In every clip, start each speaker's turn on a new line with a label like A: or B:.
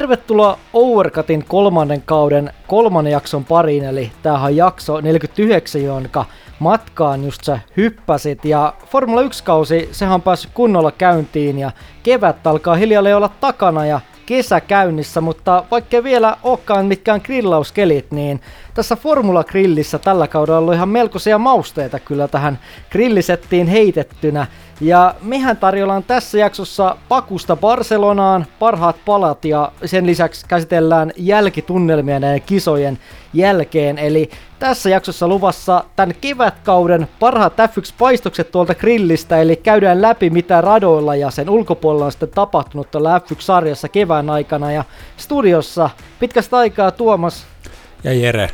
A: Tervetuloa Overcutin kolmannen kauden kolmannen jakson pariin, eli tämähän on jakso 49, jonka matkaan just sä hyppäsit. Ja Formula 1-kausi, sehän on päässyt kunnolla käyntiin ja kevät alkaa hiljalleen olla takana ja kesä käynnissä, mutta vaikka vielä olekaan mitkään grillauskelit, niin tässä Formula Grillissä tällä kaudella on ollut ihan melkoisia mausteita kyllä tähän grillisettiin heitettynä. Ja mehän tarjollaan tässä jaksossa Pakusta Barcelonaan parhaat palat ja sen lisäksi käsitellään jälkitunnelmia näiden kisojen jälkeen. Eli tässä jaksossa luvassa tämän kevätkauden parhaat F1-paistokset tuolta grillistä, eli käydään läpi mitä radoilla ja sen ulkopuolella on sitten tapahtunut tuolla F1-sarjassa kevään aikana. Ja studiossa pitkästä aikaa Tuomas
B: ja Jere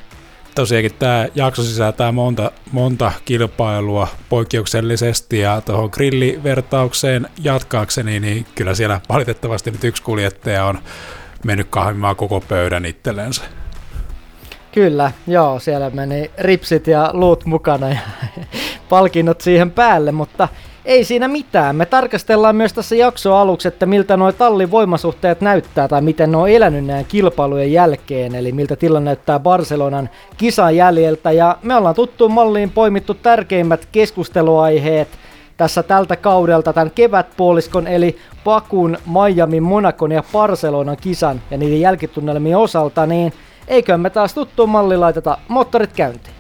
B: tosiaankin tämä jakso sisältää monta, monta kilpailua poikkeuksellisesti ja tuohon grillivertaukseen jatkaakseni, niin kyllä siellä valitettavasti nyt yksi kuljettaja on mennyt kahvimaan koko pöydän itsellensä.
A: Kyllä, joo, siellä meni ripsit ja luut mukana ja palkinnot siihen päälle, mutta ei siinä mitään. Me tarkastellaan myös tässä jakso aluksi, että miltä nuo tallin voimasuhteet näyttää tai miten ne on elänyt näiden kilpailujen jälkeen, eli miltä tilanne näyttää Barcelonan kisan jäljeltä. Ja me ollaan tuttuun malliin poimittu tärkeimmät keskusteluaiheet tässä tältä kaudelta tämän kevätpuoliskon eli Pakun, Miami, Monakon ja Barcelonan kisan ja niiden jälkitunnelmien osalta, niin eikö me taas tuttuun malliin laiteta moottorit käyntiin.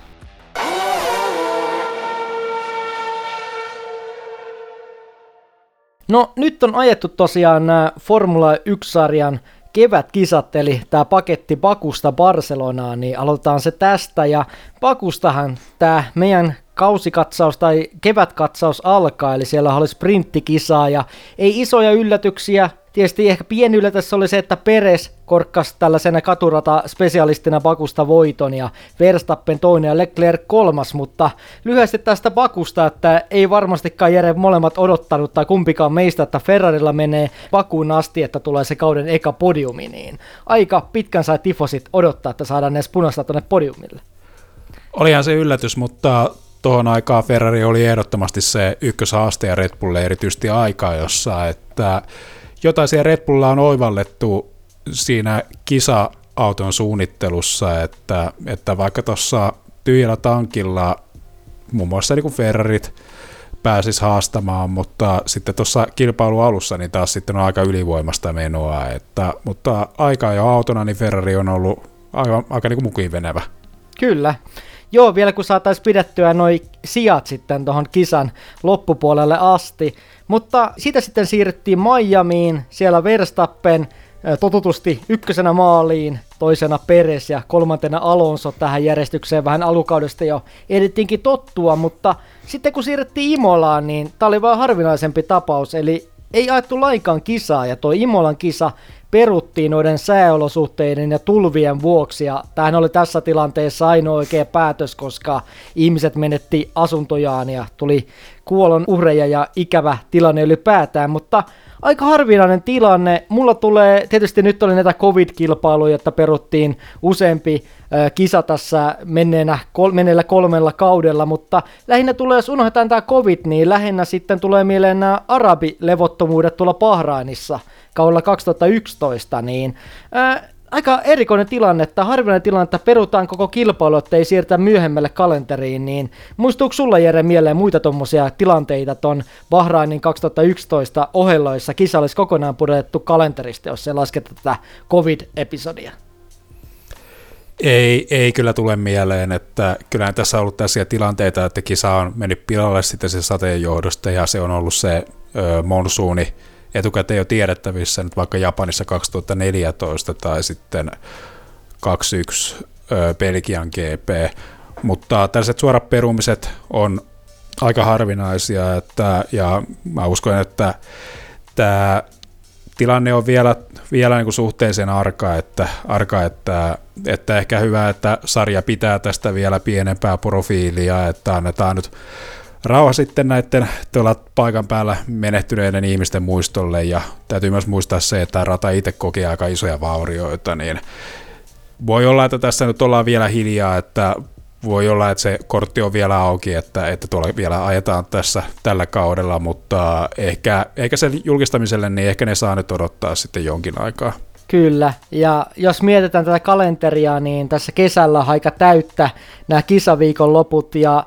A: No nyt on ajettu tosiaan nämä Formula 1-sarjan kevätkisat, eli tämä paketti Pakusta Barcelonaan, niin aloitetaan se tästä. Ja Pakustahan tämä meidän kausikatsaus tai kevätkatsaus alkaa, eli siellä oli sprinttikisaa ja ei isoja yllätyksiä, Tietysti ehkä pieni yllätys oli se, että Peres korkkasi tällaisena katurata-spesialistina Bakusta voiton ja Verstappen toinen ja Leclerc kolmas, mutta lyhyesti tästä Bakusta, että ei varmastikaan Jere molemmat odottanut tai kumpikaan meistä, että Ferrarilla menee Bakuun asti, että tulee se kauden eka podiumi, niin aika pitkän sai tifosit odottaa, että saadaan edes punaista tuonne podiumille.
B: Olihan se yllätys, mutta tuohon aikaan Ferrari oli ehdottomasti se ykköshaaste ja Red Bulle erityisesti aikaa, jossa että jotain siellä Red Bullilla on oivallettu siinä kisa-auton suunnittelussa, että, että vaikka tuossa tyhjällä tankilla muun muassa niin kuin Ferrarit pääsis haastamaan, mutta sitten tuossa kilpailu alussa niin taas sitten on aika ylivoimasta menoa, että, mutta aika jo autona niin Ferrari on ollut aika, aika niin kuin mukiinvenevä.
A: Kyllä. Joo, vielä kun saataisiin pidettyä noin sijat sitten tuohon kisan loppupuolelle asti. Mutta siitä sitten siirryttiin Miamiin, siellä Verstappen totutusti ykkösenä maaliin, toisena Peres ja kolmantena Alonso tähän järjestykseen vähän alukaudesta jo ehdittiinkin tottua, mutta sitten kun siirrettiin Imolaan, niin tämä oli vaan harvinaisempi tapaus, eli ei ajettu lainkaan kisaa, ja tuo Imolan kisa peruttiin noiden sääolosuhteiden ja tulvien vuoksi, ja tämähän oli tässä tilanteessa ainoa oikea päätös, koska ihmiset menetti asuntojaan ja tuli kuolon uhreja ja ikävä tilanne ylipäätään, mutta aika harvinainen tilanne. Mulla tulee, tietysti nyt oli näitä covid-kilpailuja, että peruttiin useampi kisa tässä menneenä, kol, menneellä kolmella kaudella, mutta lähinnä tulee, jos unohdetaan tämä covid, niin lähinnä sitten tulee mieleen nämä arabilevottomuudet tuolla Bahrainissa kaudella 2011, niin äh, aika erikoinen tilanne, että harvinainen tilanne, että perutaan koko kilpailu, että ei siirtä myöhemmälle kalenteriin, niin muistuuko sulla Jere mieleen muita tuommoisia tilanteita ton Bahrainin 2011 ohelloissa kisa olisi kokonaan pudotettu kalenterista, jos se lasketaan tätä COVID-episodia?
B: Ei, ei kyllä tule mieleen, että kyllä tässä on ollut tässä tilanteita, että kisa on mennyt pilalle sitten se sateen johdosta ja se on ollut se ö, monsuuni, etukäteen jo tiedettävissä, nyt vaikka Japanissa 2014 tai sitten 21 Belgian GP, mutta tällaiset suorat perumiset on aika harvinaisia, että, ja mä uskon, että tämä tilanne on vielä, vielä niin kuin suhteellisen arka, että, arka että, että ehkä hyvä, että sarja pitää tästä vielä pienempää profiilia, että annetaan nyt rauha sitten näiden paikan päällä menehtyneiden ihmisten muistolle ja täytyy myös muistaa se, että rata itse koki aika isoja vaurioita, niin voi olla, että tässä nyt ollaan vielä hiljaa, että voi olla, että se kortti on vielä auki, että, että tuolla vielä ajetaan tässä tällä kaudella, mutta ehkä, ehkä sen julkistamiselle, niin ehkä ne saa nyt odottaa sitten jonkin aikaa.
A: Kyllä, ja jos mietitään tätä kalenteria, niin tässä kesällä on aika täyttä nämä kisaviikon loput, ja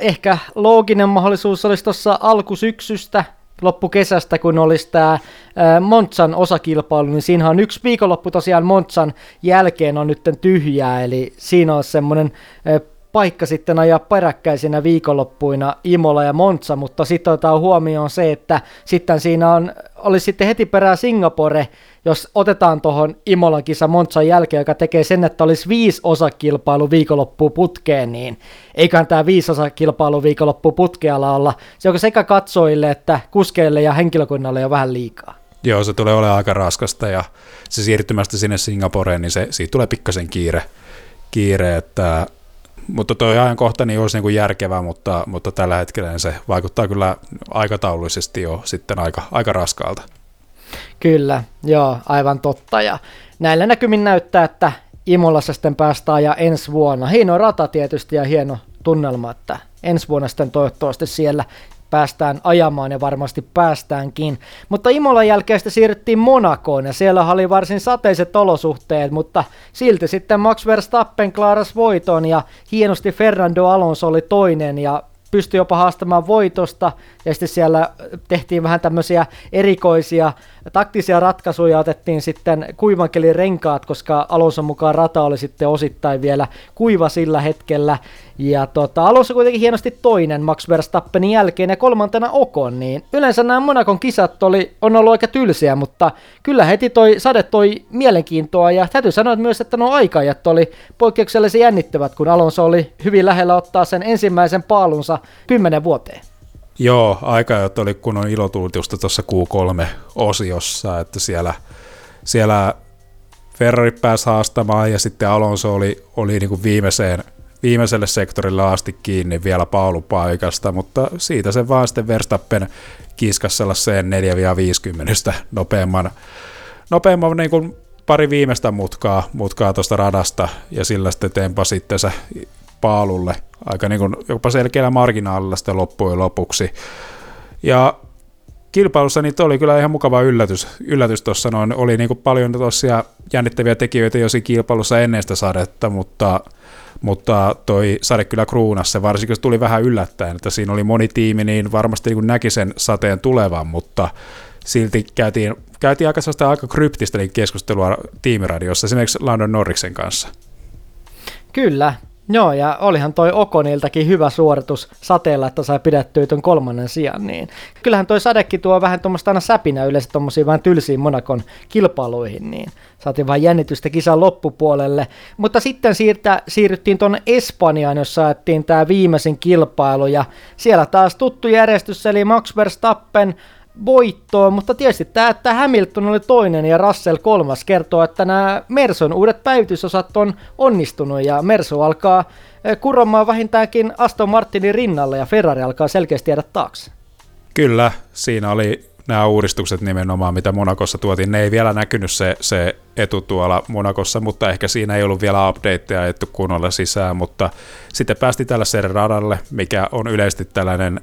A: ehkä looginen mahdollisuus olisi tuossa alkusyksystä, loppukesästä, kun olisi tämä Montsan osakilpailu, niin siinä on yksi viikonloppu tosiaan Montsan jälkeen on nyt tyhjää, eli siinä on semmoinen paikka sitten ajaa peräkkäisinä viikonloppuina Imola ja Monza, mutta sitten otetaan huomioon se, että sitten siinä on, olisi sitten heti perään Singapore, jos otetaan tuohon Imolan kisa Monzan jälkeen, joka tekee sen, että olisi viisi osakilpailu viikonloppuun putkeen, niin eiköhän tämä viisi osakilpailu viikonloppuun putkealla olla, se onko sekä katsojille että kuskeille ja henkilökunnalle jo vähän liikaa.
B: Joo, se tulee olemaan aika raskasta ja se siirtymästä sinne Singaporeen, niin se, siitä tulee pikkasen kiire, kiire että mutta tuo ajankohta niin olisi niin kuin järkevää, mutta, mutta tällä hetkellä se vaikuttaa kyllä aikataulullisesti jo sitten aika, aika raskaalta.
A: Kyllä, joo, aivan totta. Ja näillä näkymin näyttää, että Imolassa sitten päästään ja ensi vuonna. Hieno rata tietysti ja hieno tunnelma, että ensi vuonna sitten toivottavasti siellä päästään ajamaan ja varmasti päästäänkin. Mutta Imolan jälkeen sitten siirryttiin Monakoon ja siellä oli varsin sateiset olosuhteet, mutta silti sitten Max Verstappen klaaras voiton ja hienosti Fernando Alonso oli toinen ja pystyi jopa haastamaan voitosta, ja sitten siellä tehtiin vähän tämmöisiä erikoisia taktisia ratkaisuja, otettiin sitten kuivankelin renkaat, koska Alonson mukaan rata oli sitten osittain vielä kuiva sillä hetkellä, ja tota, Alonso kuitenkin hienosti toinen Max Verstappenin jälkeen ja kolmantena Okon, niin yleensä nämä Monakon kisat oli, on ollut aika tylsiä, mutta kyllä heti toi sade toi mielenkiintoa ja täytyy sanoa myös, että nuo aikajat oli poikkeuksellisen jännittävät, kun Alonso oli hyvin lähellä ottaa sen ensimmäisen paalunsa kymmenen vuoteen.
B: Joo, aikajat oli kunnon ilotulitusta tuossa Q3-osiossa, että siellä, siellä Ferrari pääsi haastamaan ja sitten Alonso oli, oli niin kuin viimeiseen viimeiselle sektorille asti kiinni vielä paulupaiikasta, mutta siitä se vaan sitten Verstappen kiskasi sellaiseen 4-50 nopeamman, nopeamman niin kuin pari viimeistä mutkaa, mutkaa tuosta radasta ja sillä sitten tempa sitten se paalulle aika niin kuin jopa selkeällä marginaalilla sitten loppujen lopuksi. Ja kilpailussa niin oli kyllä ihan mukava yllätys, yllätys tuossa noin. Oli niin kuin paljon tosiaan jännittäviä tekijöitä jo kilpailussa ennen sitä sadetta, mutta mutta toi sade kyllä kruunas se, varsinkin se tuli vähän yllättäen, että siinä oli moni tiimi, niin varmasti niin näki sen sateen tulevan, mutta silti käytiin, käytiin aika sellaista aika kryptistä keskustelua tiimiradiossa, esimerkiksi Landon Norriksen kanssa.
A: Kyllä, Joo, ja olihan toi Okoniltakin hyvä suoritus sateella, että sai pidettyä tuon kolmannen sijan, niin kyllähän toi sadekin tuo vähän tuommoista aina säpinä yleensä tuommoisiin vähän tylsiin Monakon kilpailuihin, niin saatiin vähän jännitystä kisan loppupuolelle. Mutta sitten siirtä, siirryttiin tuonne Espanjaan, jossa saatiin tämä viimeisin kilpailu, ja siellä taas tuttu järjestys, eli Max Verstappen voittoon, mutta tietysti tämä, että Hamilton oli toinen ja Russell kolmas, kertoo, että nämä Merson uudet päivitysosat on onnistunut ja Merso alkaa kuromaan vähintäänkin Aston Martinin rinnalle ja Ferrari alkaa selkeästi jäädä taakse.
B: Kyllä, siinä oli nämä uudistukset nimenomaan, mitä Monakossa tuotiin. Ne ei vielä näkynyt se, se etu tuolla Monakossa, mutta ehkä siinä ei ollut vielä updateja ettu kunnolla sisään, mutta sitten päästi tällaiselle radalle, mikä on yleisesti tällainen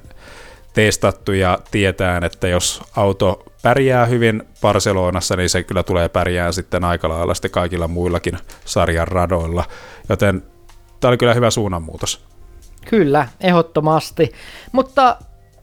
B: testattu ja tietään, että jos auto pärjää hyvin Barcelonassa, niin se kyllä tulee pärjää sitten aika lailla sitten kaikilla muillakin sarjan radoilla. Joten tämä oli kyllä hyvä suunnanmuutos.
A: Kyllä, ehdottomasti. Mutta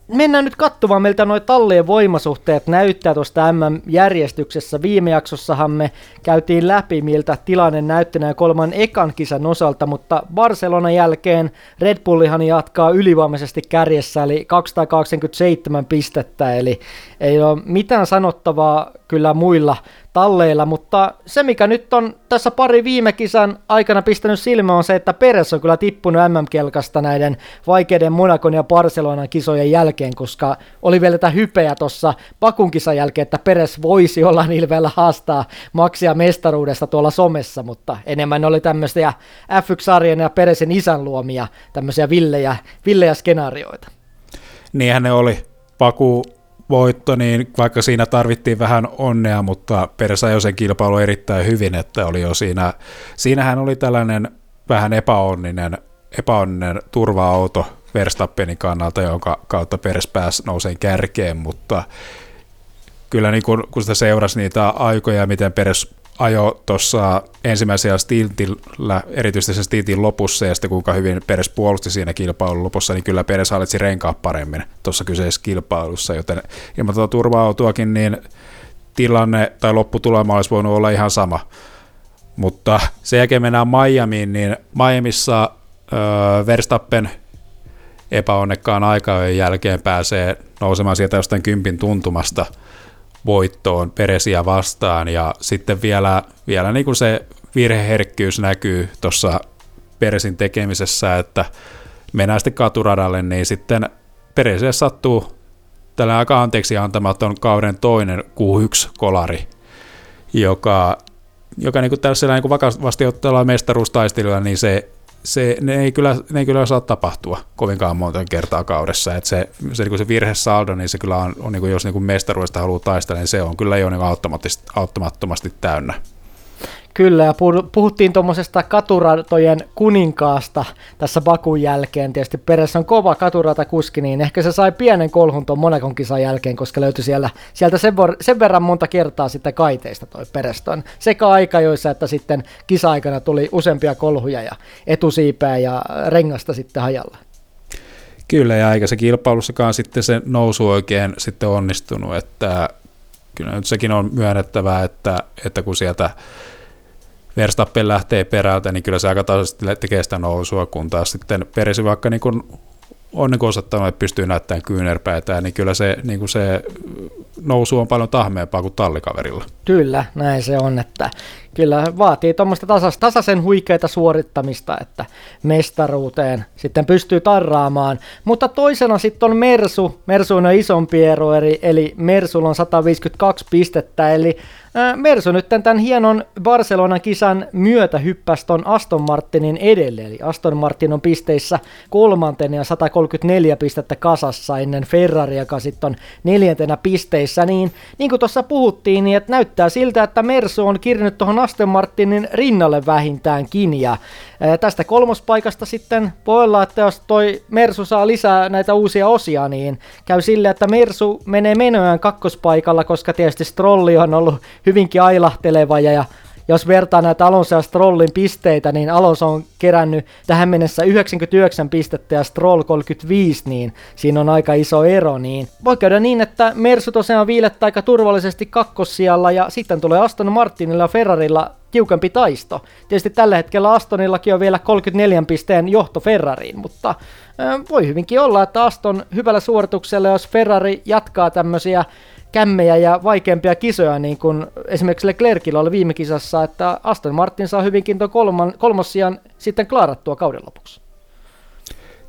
A: mennään nyt katsomaan, miltä nuo tallien voimasuhteet näyttää tuosta MM-järjestyksessä. Viime jaksossahan me käytiin läpi, miltä tilanne näytti näin kolman ekan kisan osalta, mutta Barcelonan jälkeen Red Bullihan jatkaa ylivoimaisesti kärjessä, eli 227 pistettä, eli ei ole mitään sanottavaa kyllä muilla talleilla, mutta se mikä nyt on tässä pari viime kisan aikana pistänyt silmä on se, että Peres on kyllä tippunut MM-kelkasta näiden vaikeiden Monakon ja Barcelonan kisojen jälkeen, koska oli vielä tätä hypeä tuossa Pakun kisan jälkeen, että Peres voisi olla vielä haastaa maksia mestaruudesta tuolla somessa, mutta enemmän oli tämmöisiä F1-sarjan ja Peresin isän luomia tämmöisiä villejä, villejä skenaarioita.
B: Niinhän ne oli. Paku voitto, niin vaikka siinä tarvittiin vähän onnea, mutta Peres ajoi sen kilpailu erittäin hyvin, että oli jo siinä, siinähän oli tällainen vähän epäonninen, epäonninen turva-auto Verstappenin kannalta, jonka kautta Peres pääsi nouseen kärkeen, mutta kyllä niin kun, kun sitä seurasi niitä aikoja, miten Peres ajo tuossa ensimmäisellä stiltillä, erityisesti se stiltin lopussa ja sitten kuinka hyvin Peres puolusti siinä kilpailun lopussa, niin kyllä Peres hallitsi renkaa paremmin tuossa kyseisessä kilpailussa, joten ilman tuota turva-autoakin, niin tilanne tai lopputulema olisi voinut olla ihan sama. Mutta sen jälkeen mennään Miamiin, niin Miamissa öö, Verstappen epäonnekkaan aikajojen jälkeen pääsee nousemaan sieltä jostain kympin tuntumasta voittoon Peresiä vastaan. Ja sitten vielä, vielä niin kuin se virheherkkyys näkyy tuossa Peresin tekemisessä, että mennään sitten katuradalle, niin sitten Peresille sattuu tällä aika anteeksi antamaton kauden toinen Q1-kolari, joka, joka niin kuin tällaisella niin kuin vakavasti ottelua mestaruustaistelua, niin se se, ne, ei kyllä, ne ei kyllä saa tapahtua kovinkaan monta kertaa kaudessa. Et se, se, niin se virhesaldo, niin se kyllä on, on niin kuin, jos niin mestaruudesta haluaa taistella, niin se on kyllä jo niin auttamattomasti täynnä.
A: Kyllä, ja puhuttiin tuommoisesta katuratojen kuninkaasta tässä Bakun jälkeen. Tietysti Peres on kova kuski, niin ehkä se sai pienen kolhun tuon Monakon kisan jälkeen, koska löytyi siellä, sieltä sen, vor, sen verran monta kertaa sitten kaiteista toi Peres ton sekä aikajoissa, että sitten kisa-aikana tuli useampia kolhuja ja etusiipää ja rengasta sitten hajalla.
B: Kyllä, ja eikä se kilpailussakaan sitten se nousu oikein sitten onnistunut, että kyllä nyt sekin on myönnettävää, että, että kun sieltä Verstappen lähtee perältä, niin kyllä se aika tasaisesti tekee sitä nousua, kun taas sitten Peresi vaikka niin kuin on niin osoittanut, että pystyy näyttämään kyynärpäitä, niin kyllä se, niin kuin se nousu on paljon tahmeempaa kuin tallikaverilla.
A: Kyllä, näin se on, että kyllä vaatii tuommoista tasas, tasaisen huikeita suorittamista, että mestaruuteen sitten pystyy tarraamaan. Mutta toisena sitten on Mersu. Mersu on isompi ero, eli, eli Mersulla on 152 pistettä, eli Mersu nyt tämän hienon Barcelonan kisan myötä hyppäsi ton Aston Martinin edelle, eli Aston Martin on pisteissä kolmanten ja 134 pistettä kasassa ennen Ferrari, joka sitten on neljäntenä pisteissä, niin niin kuin tuossa puhuttiin, niin että näyttää siltä, että Mersu on kirjannut tuohon Aston Martinin rinnalle vähintäänkin, ja tästä kolmospaikasta sitten voi olla, että jos toi Mersu saa lisää näitä uusia osia, niin käy sille, että Mersu menee menoään kakkospaikalla, koska tietysti Strolli on ollut hyvinkin ailahteleva ja jos vertaa näitä Alonso ja Strollin pisteitä, niin Alonso on kerännyt tähän mennessä 99 pistettä ja Stroll 35, niin siinä on aika iso ero. Niin voi käydä niin, että Mersu tosiaan viilettää aika turvallisesti kakkossijalla ja sitten tulee Aston Martinilla ja Ferrarilla tiukempi taisto. Tietysti tällä hetkellä Astonillakin on vielä 34 pisteen johto Ferrariin, mutta voi hyvinkin olla, että Aston hyvällä suorituksella, jos Ferrari jatkaa tämmöisiä kämmejä ja vaikeampia kisoja, niin kuin esimerkiksi Leclercillä oli viime kisassa, että Aston Martin saa hyvinkin tuon kolman, kolmossian sitten klaarattua kauden lopuksi.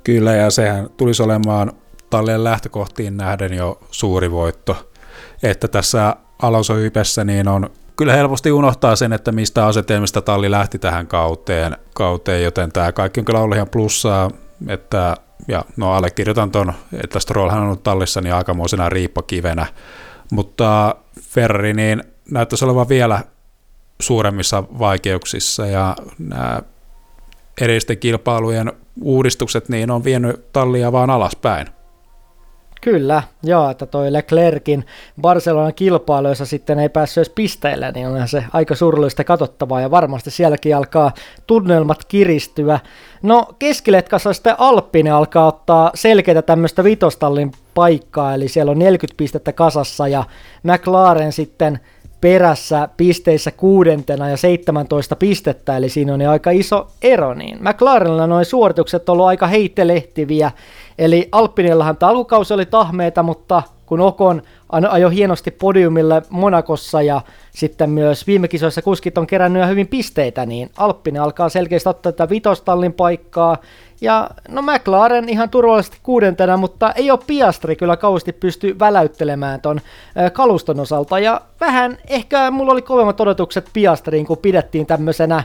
B: Kyllä, ja sehän tulisi olemaan tallien lähtökohtiin nähden jo suuri voitto. Että tässä Alonso hypessä niin on kyllä helposti unohtaa sen, että mistä asetelmista talli lähti tähän kauteen, kauteen joten tämä kaikki on kyllä ollut ihan plussaa, että ja no allekirjoitan ton, että Strollhan on ollut tallissa niin aikamoisena riippakivenä, mutta Ferrari niin näyttäisi olevan vielä suuremmissa vaikeuksissa ja nämä erillisten kilpailujen uudistukset niin on vienyt tallia vaan alaspäin.
A: Kyllä, joo, että toi Leclerkin Barcelonan kilpailuissa sitten ei päässyt edes pisteille, niin on se aika surullista katsottavaa ja varmasti sielläkin alkaa tunnelmat kiristyä. No keskiletkassa sitten Alppinen alkaa ottaa selkeitä tämmöistä vitostallin paikkaa, eli siellä on 40 pistettä kasassa ja McLaren sitten perässä pisteissä kuudentena ja 17 pistettä, eli siinä on aika iso ero, niin McLarenilla noin suoritukset on ollut aika heittelehtiviä, eli Alppinillahan alkukausi oli tahmeita, mutta kun Okon ajo hienosti podiumille Monakossa ja sitten myös viime kisoissa kuskit on kerännyt hyvin pisteitä, niin Alppinen alkaa selkeästi ottaa tätä vitostallin paikkaa. Ja no McLaren ihan turvallisesti kuudentena, mutta ei ole Piastri kyllä kauheasti pysty väläyttelemään ton kaluston osalta. Ja vähän ehkä mulla oli kovemmat odotukset Piastriin, kun pidettiin tämmöisenä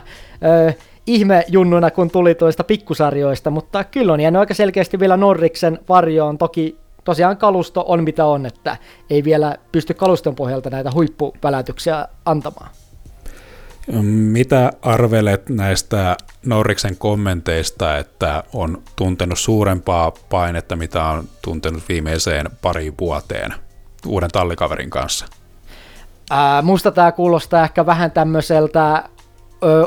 A: ihmejunnuna, kun tuli toista pikkusarjoista, mutta kyllä on jäänyt aika selkeästi vielä Norriksen varjoon. Toki tosiaan kalusto on mitä on, että ei vielä pysty kaluston pohjalta näitä huippuvälätyksiä antamaan.
B: Mitä arvelet näistä Norriksen kommenteista, että on tuntenut suurempaa painetta, mitä on tuntenut viimeiseen pari vuoteen uuden tallikaverin kanssa?
A: Ää, musta tämä kuulostaa ehkä vähän tämmöiseltä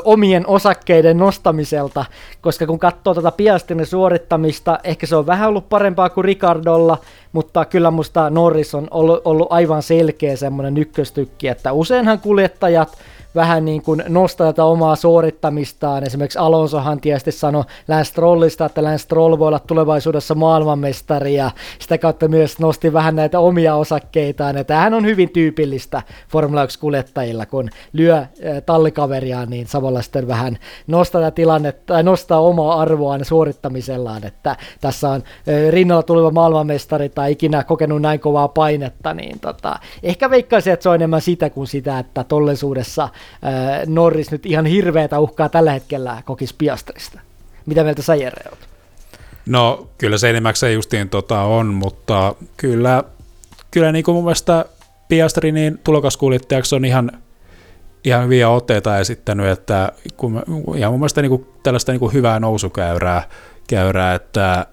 A: omien osakkeiden nostamiselta, koska kun katsoo tätä Piastrin suorittamista, ehkä se on vähän ollut parempaa kuin Ricardolla, mutta kyllä musta Norris on ollut, ollut aivan selkeä semmoinen ykköstykki, että useinhan kuljettajat vähän niin kuin nostaa tätä omaa suorittamistaan. Esimerkiksi Alonsohan tietysti sanoi Lance Strollista, että Lance Stroll voi olla tulevaisuudessa maailmanmestari ja sitä kautta myös nosti vähän näitä omia osakkeitaan. Ja tämähän on hyvin tyypillistä Formula 1-kuljettajilla, kun lyö tallikaveriaan, niin samalla sitten vähän nostaa tätä tilannetta tai nostaa omaa arvoaan suorittamisellaan, että tässä on rinnalla tuleva maailmanmestari tai ikinä kokenut näin kovaa painetta, niin tota, ehkä veikkaisin, että se on enemmän sitä kuin sitä, että tollisuudessa Norris nyt ihan hirveätä uhkaa tällä hetkellä kokisi Piastrista. Mitä mieltä sä Jere oot?
B: No kyllä se enimmäkseen justiin tota on, mutta kyllä, kyllä niin kuin mun mielestä Piastri niin tulokaskuljettajaksi on ihan, ihan hyviä otteita esittänyt, että kun, ja mun mielestä niin kuin tällaista niin kuin hyvää nousukäyrää, käyrää, että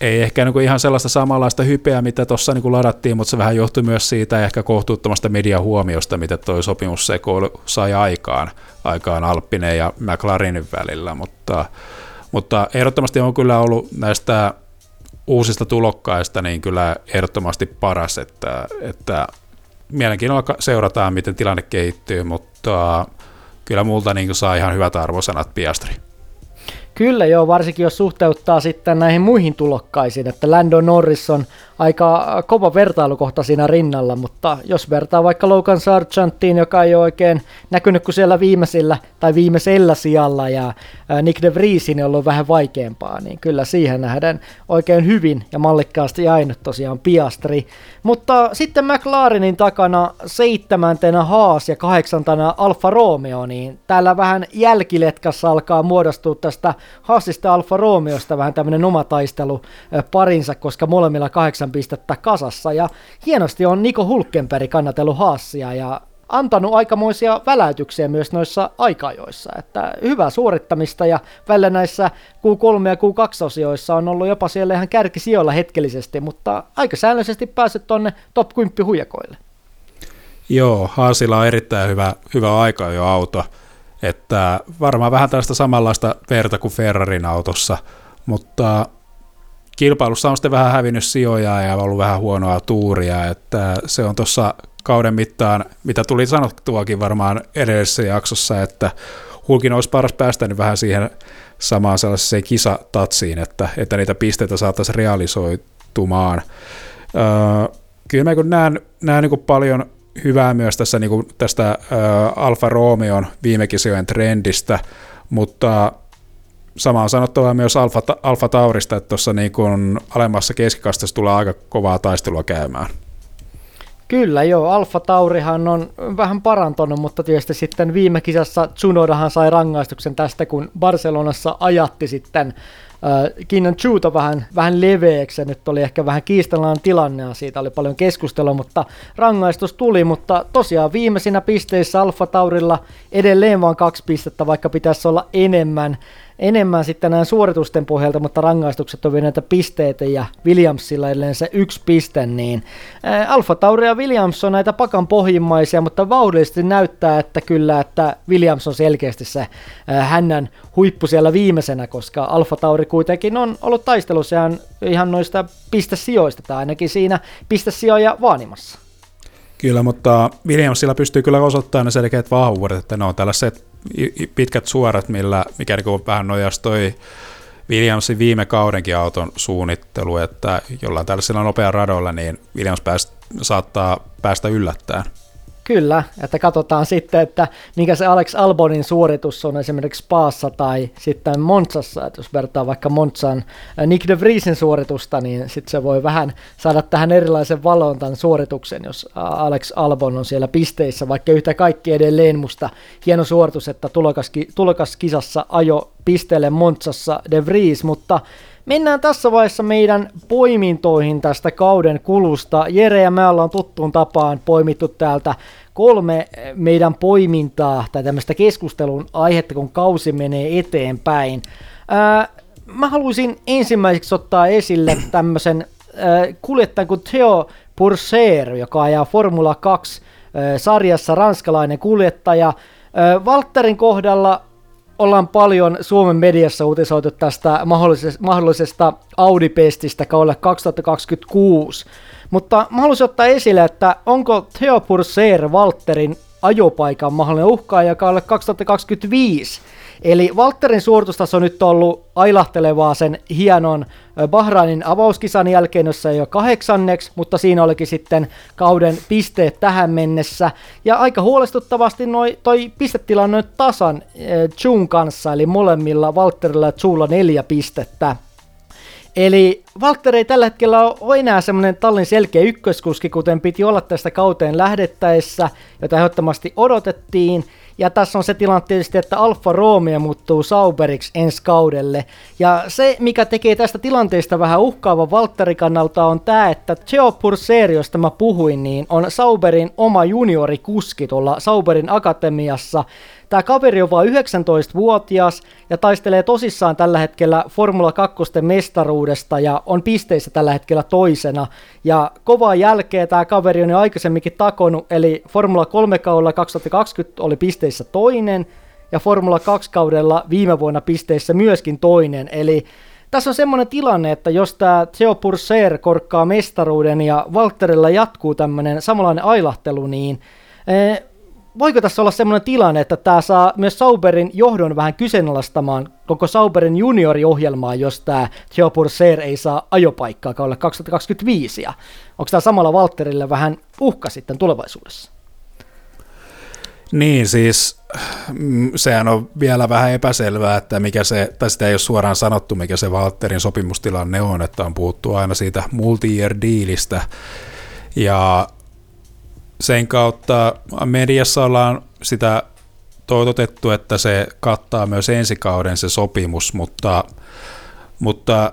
B: ei ehkä niin kuin ihan sellaista samanlaista hypeä, mitä tuossa niin ladattiin, mutta se vähän johtui myös siitä ehkä kohtuuttomasta median huomiosta, mitä tuo sopimussekoilu sai aikaan, aikaan Alppinen ja McLarenin välillä, mutta, mutta ehdottomasti on kyllä ollut näistä uusista tulokkaista niin kyllä ehdottomasti paras, että, että mielenkiinnolla seurataan, miten tilanne kehittyy, mutta kyllä multa niin saa ihan hyvät arvosanat Piastri.
A: Kyllä joo, varsinkin jos suhteuttaa sitten näihin muihin tulokkaisiin, että Lando Norris on aika kova vertailukohta siinä rinnalla, mutta jos vertaa vaikka Logan Sargentiin, joka ei ole oikein näkynyt kuin siellä viimeisillä tai viimeisellä sijalla ja Nick de Vriesin on ollut vähän vaikeampaa, niin kyllä siihen nähdään oikein hyvin ja mallikkaasti ainut tosiaan Piastri. Mutta sitten McLarenin takana seitsemäntenä Haas ja kahdeksantena Alfa Romeo, niin täällä vähän jälkiletkassa alkaa muodostua tästä Haasista Alfa Romeosta vähän tämmöinen oma taistelu parinsa, koska molemmilla kahdeksan pistettä kasassa. Ja hienosti on Niko Hulkenberg kannatellut Haassia ja antanut aikamoisia väläytyksiä myös noissa aikajoissa, että hyvää suorittamista ja välillä näissä Q3 ja Q2-osioissa on ollut jopa siellä ihan kärkisijoilla hetkellisesti, mutta aika säännöllisesti päässyt tonne top 10 huijakoille.
B: Joo, Haasilla on erittäin hyvä, hyvä aika jo auto, että varmaan vähän tällaista samanlaista verta kuin Ferrarin autossa, mutta kilpailussa on sitten vähän hävinnyt sijoja ja ollut vähän huonoa tuuria, että se on tuossa kauden mittaan, mitä tuli sanottuakin varmaan edellisessä jaksossa, että Hulkin olisi paras päästä nyt vähän siihen samaan sellaiseen kisatatsiin, että, että niitä pisteitä saataisiin realisoitumaan. Öö, kyllä mä kun näen, näen niin paljon hyvää myös tässä, niin kuin tästä öö, Alfa Romeon viime kisojen trendistä, mutta sama on sanottava myös Alfa, Alfa Taurista, että tuossa niin alemmassa keskikastassa tulee aika kovaa taistelua käymään.
A: Kyllä joo, Alfa Taurihan on vähän parantunut, mutta tietysti sitten viime kisassa Tsunodahan sai rangaistuksen tästä, kun Barcelonassa ajatti sitten äh, Kinnan Chuta vähän, vähän leveäksi, nyt oli ehkä vähän kiistellaan tilanne ja siitä oli paljon keskustelua, mutta rangaistus tuli, mutta tosiaan viimeisinä pisteissä Alfa Taurilla edelleen vain kaksi pistettä, vaikka pitäisi olla enemmän enemmän sitten näin suoritusten pohjalta, mutta rangaistukset on vielä näitä pisteitä ja Williamsilla edelleen se yksi piste, niin Alfa Tauri ja Williams on näitä pakan pohjimmaisia, mutta vauhdillisesti näyttää, että kyllä, että Williams on selkeästi se hännän huippu siellä viimeisenä, koska Alfa Tauri kuitenkin on ollut taistelussa ihan, ihan noista pistesijoista tai ainakin siinä pistesijoja vaanimassa.
B: Kyllä, mutta Williamsilla pystyy kyllä osoittamaan ne selkeät vahvuudet, että ne on tällaiset pitkät suorat, millä, mikä niin vähän nojasi toi Williamsin viime kaudenkin auton suunnittelu, että jollain tällaisilla nopea radoilla, niin Williams pääst, saattaa päästä yllättäen.
A: Kyllä, että katsotaan sitten, että mikä se Alex Albonin suoritus on esimerkiksi Paassa tai sitten Montsassa, että jos vertaa vaikka Montsan äh, Nick de Vriesin suoritusta, niin sitten se voi vähän saada tähän erilaisen valon tämän suorituksen, jos äh, Alex Albon on siellä pisteissä, vaikka yhtä kaikki edelleen musta hieno suoritus, että tulokas, kisassa ajo pisteelle Montsassa de Vries, mutta Mennään tässä vaiheessa meidän poimintoihin tästä kauden kulusta. Jere ja me ollaan tuttuun tapaan poimittu täältä kolme meidän poimintaa tai tämmöistä keskustelun aihetta, kun kausi menee eteenpäin. Ää, mä haluaisin ensimmäiseksi ottaa esille tämmöisen kuljettajan kuin Theo Purser, joka ajaa Formula 2 sarjassa ranskalainen kuljettaja. Valtterin kohdalla ollaan paljon Suomen mediassa uutisoitu tästä mahdollisesta, mahdollisesta Audi-pestistä kaudelle 2026, mutta mä haluaisin ottaa esille, että onko Theo Purser Valtterin ajopaikan mahdollinen uhkaaja kaudelle 2025, Eli Valtterin suoritustaso on nyt ollut ailahtelevaa sen hienon Bahrainin avauskisan jälkeen, jossa ei ole kahdeksanneksi, mutta siinä olikin sitten kauden pisteet tähän mennessä. Ja aika huolestuttavasti noi, toi pistetilanne on tasan Jun kanssa, eli molemmilla Valtterilla ja Julla neljä pistettä. Eli Valtteri ei tällä hetkellä ole enää semmoinen tallin selkeä ykköskuski, kuten piti olla tästä kauteen lähdettäessä, jota ehdottomasti odotettiin. Ja tässä on se tilanne tietysti, että Alfa Romeo muuttuu Sauberiksi ensi kaudelle. Ja se, mikä tekee tästä tilanteesta vähän uhkaavan Valtteri kannalta, on tämä, että Geo Purser, josta mä puhuin, niin on Sauberin oma juniorikuski tuolla Sauberin akatemiassa. Tämä kaveri on vain 19-vuotias ja taistelee tosissaan tällä hetkellä Formula 2 mestaruudesta ja on pisteissä tällä hetkellä toisena. Ja kovaa jälkeä tämä kaveri on jo aikaisemminkin takonut, eli Formula 3 kaudella 2020 oli pisteissä toinen ja Formula 2 kaudella viime vuonna pisteissä myöskin toinen. Eli tässä on semmoinen tilanne, että jos tämä Theo Purser korkkaa mestaruuden ja Walterilla jatkuu tämmöinen samanlainen ailahtelu, niin eh, voiko tässä olla semmoinen tilanne, että tämä saa myös Sauberin johdon vähän kyseenalaistamaan koko Sauberin junioriohjelmaa, jos tämä Theo Purser ei saa ajopaikkaa kaudella 2025, ja onko tämä samalla Walterille vähän uhka sitten tulevaisuudessa?
B: Niin, siis mm, sehän on vielä vähän epäselvää, että mikä se, tai sitä ei ole suoraan sanottu, mikä se Walterin sopimustilanne on, että on puhuttu aina siitä multi-year dealistä, ja sen kautta mediassa ollaan sitä toitotettu, että se kattaa myös ensi kauden se sopimus, mutta, mutta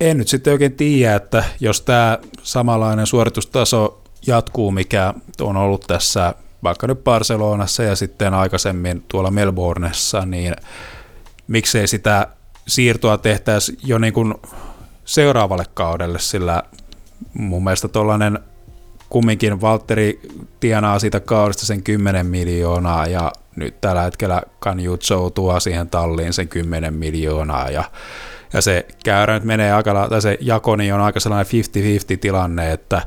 B: en nyt sitten oikein tiedä, että jos tämä samanlainen suoritustaso jatkuu, mikä on ollut tässä vaikka nyt Barcelonassa ja sitten aikaisemmin tuolla Melbourneessa, niin miksei sitä siirtoa tehtäisi jo niin kuin seuraavalle kaudelle, sillä mun mielestä tuollainen kumminkin Valtteri tienaa siitä kaudesta sen 10 miljoonaa ja nyt tällä hetkellä Kanjutso tuo siihen talliin sen 10 miljoonaa ja, ja se käyrä nyt menee aika, tai se jakoni on aika sellainen 50-50 tilanne, että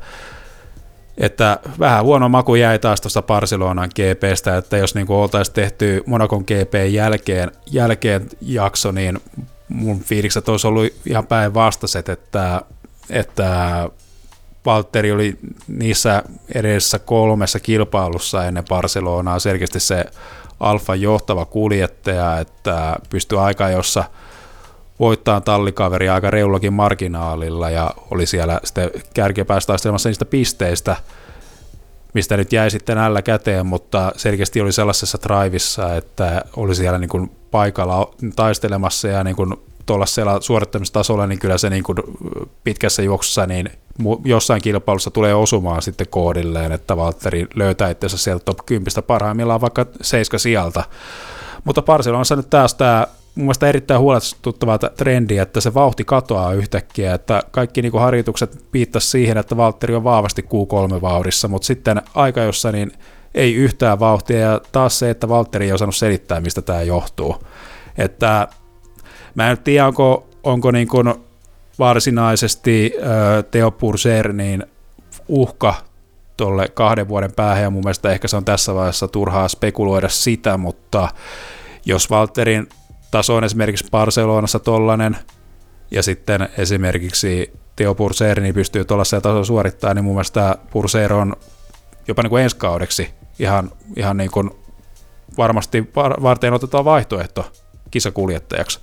B: että vähän huono maku jäi taas tuosta Barcelonan GPstä, että jos niin oltaisiin tehty Monakon GP jälkeen, jälkeen jakso, niin mun fiilikset olisi ollut ihan päinvastaiset, että, että Valtteri oli niissä edessä kolmessa kilpailussa ennen Barcelonaa selkeästi se alfa johtava kuljettaja, että pystyi aika jossa voittaa tallikaveri aika reullakin marginaalilla ja oli siellä sitten taistelemassa niistä pisteistä, mistä nyt jäi sitten näillä käteen, mutta selkeästi oli sellaisessa drivissa, että oli siellä niin kuin paikalla taistelemassa ja niin kuin tuollaisella suorittamistasolla, niin kyllä se niin kuin pitkässä juoksussa niin jossain kilpailussa tulee osumaan sitten koodilleen, että Valtteri löytää itsensä sieltä top 10 parhaimmillaan vaikka 7 sieltä. Mutta Barcelonassa nyt taas tämä mun mielestä erittäin huolestuttava trendi, että se vauhti katoaa yhtäkkiä, että kaikki niin harjoitukset viittasi siihen, että Valtteri on vahvasti Q3-vauhdissa, mutta sitten aika jossa niin ei yhtään vauhtia, ja taas se, että Valtteri ei osannut selittää, mistä tämä johtuu. Että mä en tiedä, onko, onko niin kuin varsinaisesti Teo Purser niin uhka tuolle kahden vuoden päähän, ja mun mielestä ehkä se on tässä vaiheessa turhaa spekuloida sitä, mutta jos Valterin taso on esimerkiksi Barcelonassa tollanen, ja sitten esimerkiksi Teo Purser niin pystyy tuollaisella tasolla suorittamaan, niin mun mielestä Purser on jopa niin kuin ensi kaudeksi ihan, ihan niin kuin varmasti varten otetaan vaihtoehto kisakuljettajaksi.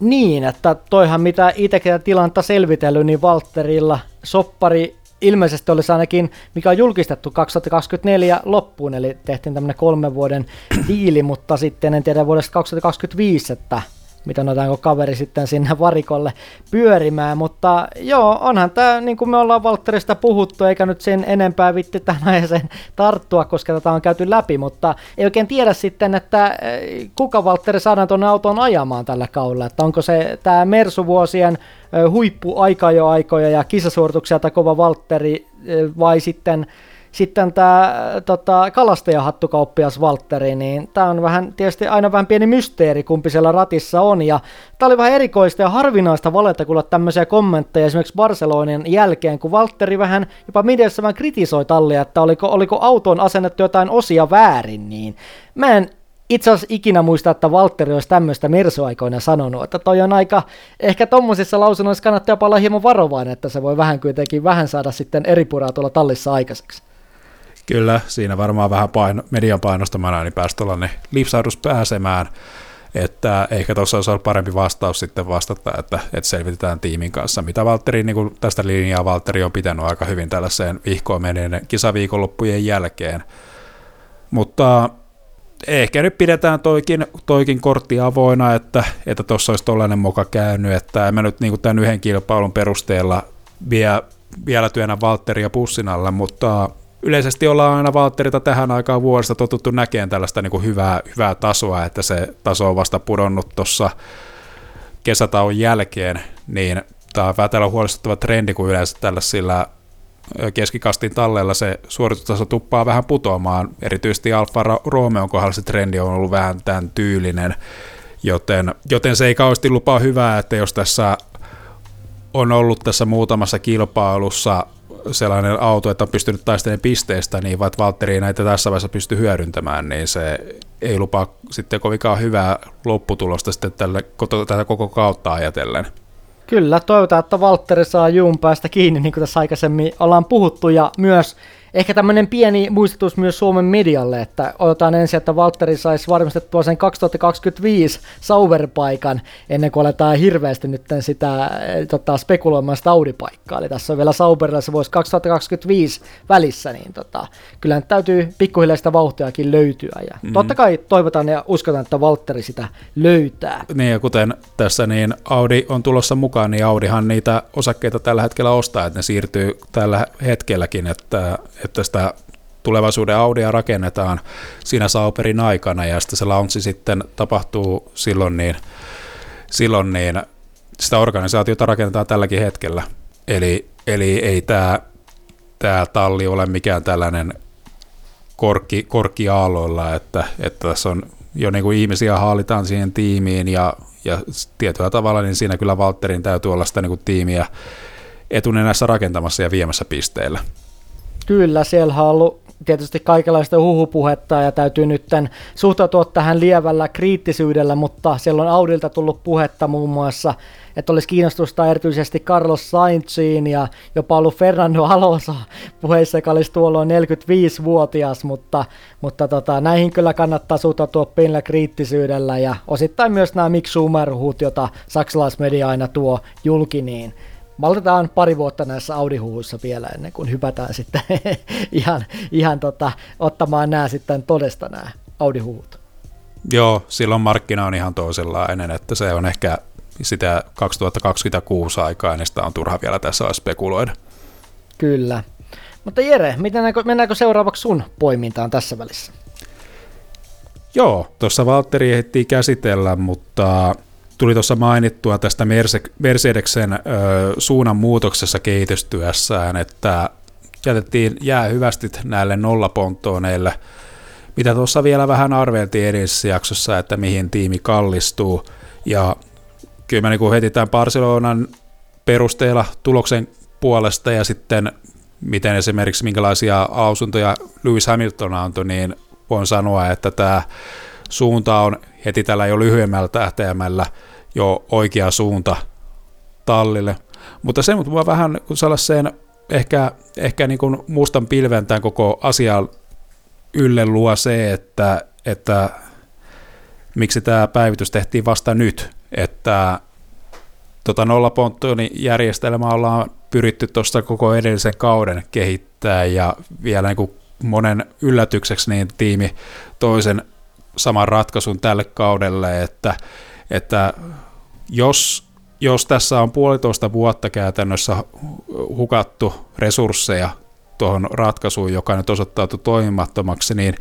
A: Niin, että toihan mitä itsekin tilannetta selvitellyt, niin Valterilla soppari ilmeisesti olisi ainakin, mikä on julkistettu 2024 loppuun, eli tehtiin tämmöinen kolmen vuoden diili, mutta sitten en tiedä vuodesta 2025, että mitä otetaanko kaveri sitten sinne varikolle pyörimään, mutta joo, onhan tämä, niin kuin me ollaan Valtterista puhuttu, eikä nyt sen enempää vitti tähän aiheeseen tarttua, koska tätä on käyty läpi, mutta ei oikein tiedä sitten, että eh, kuka Valtteri saadaan tuonne autoon ajamaan tällä kaudella, että onko se tämä Mersu-vuosien eh, huippu aika jo aikoja ja kisasuorituksia kova Valtteri eh, vai sitten sitten tämä tota, kalastajahattukauppias Valtteri, niin tämä on vähän tietysti aina vähän pieni mysteeri, kumpi siellä ratissa on. Ja tämä oli vähän erikoista ja harvinaista valetta kuulla tämmöisiä kommentteja esimerkiksi Barcelonin jälkeen, kun Valtteri vähän jopa mediassa vähän kritisoi tallia, että oliko, oliko autoon asennettu jotain osia väärin, niin mä en itse asiassa ikinä muista, että Valtteri olisi tämmöistä Mersu-aikoina sanonut, että toi on aika, ehkä tommosissa lausunnoissa kannattaa olla hieman varovainen, että se voi vähän kuitenkin vähän saada sitten eri puraa tuolla tallissa aikaiseksi.
B: Kyllä, siinä varmaan vähän paino, median painostamana niin pääsi tuollainen lipsaudus pääsemään, että ehkä tuossa olisi ollut parempi vastaus sitten vastata, että, että selvitetään tiimin kanssa, mitä Valtteri, niin kuin tästä linjaa Valtteri on pitänyt aika hyvin tällaiseen vihkoon menneiden kisaviikonloppujen jälkeen. Mutta ehkä nyt pidetään toikin, toikin kortti avoina, että että tuossa olisi tollainen moka käynyt, että en mä nyt niin tämän yhden kilpailun perusteella vie, vielä työnnä Valtteria pussin alle, mutta yleisesti ollaan aina Valtterita tähän aikaan vuodesta totuttu näkemään tällaista niin kuin hyvää, hyvää tasoa, että se taso on vasta pudonnut tuossa kesätauon jälkeen, niin tämä on vähän huolestuttava trendi, kun yleensä tällaisilla keskikastin talleilla se suoritustaso tuppaa vähän putoamaan. Erityisesti Alfa Romeo kohdalla se trendi on ollut vähän tämän tyylinen, joten, joten se ei kauheasti lupaa hyvää, että jos tässä on ollut tässä muutamassa kilpailussa sellainen auto, että on pystynyt taistelemaan pisteestä, niin vaikka Valtteri näitä tässä vaiheessa pysty hyödyntämään, niin se ei lupaa sitten kovinkaan hyvää lopputulosta sitten tälle, tätä koko kautta ajatellen.
A: Kyllä, toivotaan, että Valtteri saa juun päästä kiinni, niin kuin tässä aikaisemmin ollaan puhuttu, ja myös ehkä tämmöinen pieni muistutus myös Suomen medialle, että odotetaan ensin, että Valtteri saisi varmistettua sen 2025 Sauber-paikan ennen kuin aletaan hirveästi nyt sitä tota, spekuloimaan sitä Audi-paikkaa. Eli tässä on vielä Sauberilla se vuosi 2025 välissä, niin tota, kyllä nyt täytyy pikkuhiljaa sitä vauhtiakin löytyä. Ja mm-hmm. totta kai toivotaan ja uskotaan, että Valtteri sitä löytää.
B: Niin ja kuten tässä niin Audi on tulossa mukaan, niin Audihan niitä osakkeita tällä hetkellä ostaa, että ne siirtyy tällä hetkelläkin, että että sitä tulevaisuuden Audia rakennetaan siinä Sauperin aikana ja sitten se launchi sitten tapahtuu silloin niin, silloin niin sitä organisaatiota rakennetaan tälläkin hetkellä. Eli, eli ei tämä tää talli ole mikään tällainen korkki, korkki aalloilla, että, että tässä on jo niin kuin ihmisiä haalitaan siihen tiimiin ja, ja tietyllä tavalla niin siinä kyllä Valtterin täytyy olla sitä niin kuin tiimiä etunenässä rakentamassa ja viemässä pisteillä.
A: Kyllä, siellä on ollut tietysti kaikenlaista huhupuhetta ja täytyy nyt suhtautua tähän lievällä kriittisyydellä, mutta siellä on Audilta tullut puhetta muun muassa, että olisi kiinnostusta erityisesti Carlos Sainziin ja jopa ollut Fernando Alonso puheissa, joka olisi tuolloin 45-vuotias, mutta, mutta tota, näihin kyllä kannattaa suhtautua pienellä kriittisyydellä ja osittain myös nämä Mick Schumer-huut, saksalaismedia aina tuo julki, niin maltetaan pari vuotta näissä audi vielä ennen kuin hypätään sitten ihan, ihan tota, ottamaan nämä sitten todesta nämä audi
B: Joo, silloin markkina on ihan toisenlainen, että se on ehkä sitä 2026 aikaa, niin sitä on turha vielä tässä spekuloida.
A: Kyllä. Mutta Jere, mennäänkö, mennäänkö seuraavaksi sun poimintaan tässä välissä?
B: Joo, tuossa Valtteri ehtii käsitellä, mutta tuli tuossa mainittua tästä Mercedeksen ö, suunnan muutoksessa kehitystyössään, että jätettiin jäähyvästit näille nollaponttooneille, mitä tuossa vielä vähän arveltiin edellisessä jaksossa, että mihin tiimi kallistuu. Ja kyllä mä niin heti tämän Barcelonan perusteella tuloksen puolesta ja sitten miten esimerkiksi minkälaisia lausuntoja Lewis Hamilton antoi, niin voin sanoa, että tämä suunta on heti tällä jo lyhyemmällä tähtäimellä jo oikea suunta tallille. Mutta se mutta vähän sellaiseen ehkä, ehkä niin kuin mustan pilven tämän koko asian ylle luo se, että, että miksi tämä päivitys tehtiin vasta nyt, että tota nollaponttoni järjestelmä ollaan pyritty tuossa koko edellisen kauden kehittää ja vielä niin kuin monen yllätykseksi niin tiimi toisen saman ratkaisun tälle kaudelle, että, että jos, jos tässä on puolitoista vuotta käytännössä hukattu resursseja tuohon ratkaisuun, joka nyt osoittautui toimimattomaksi, niin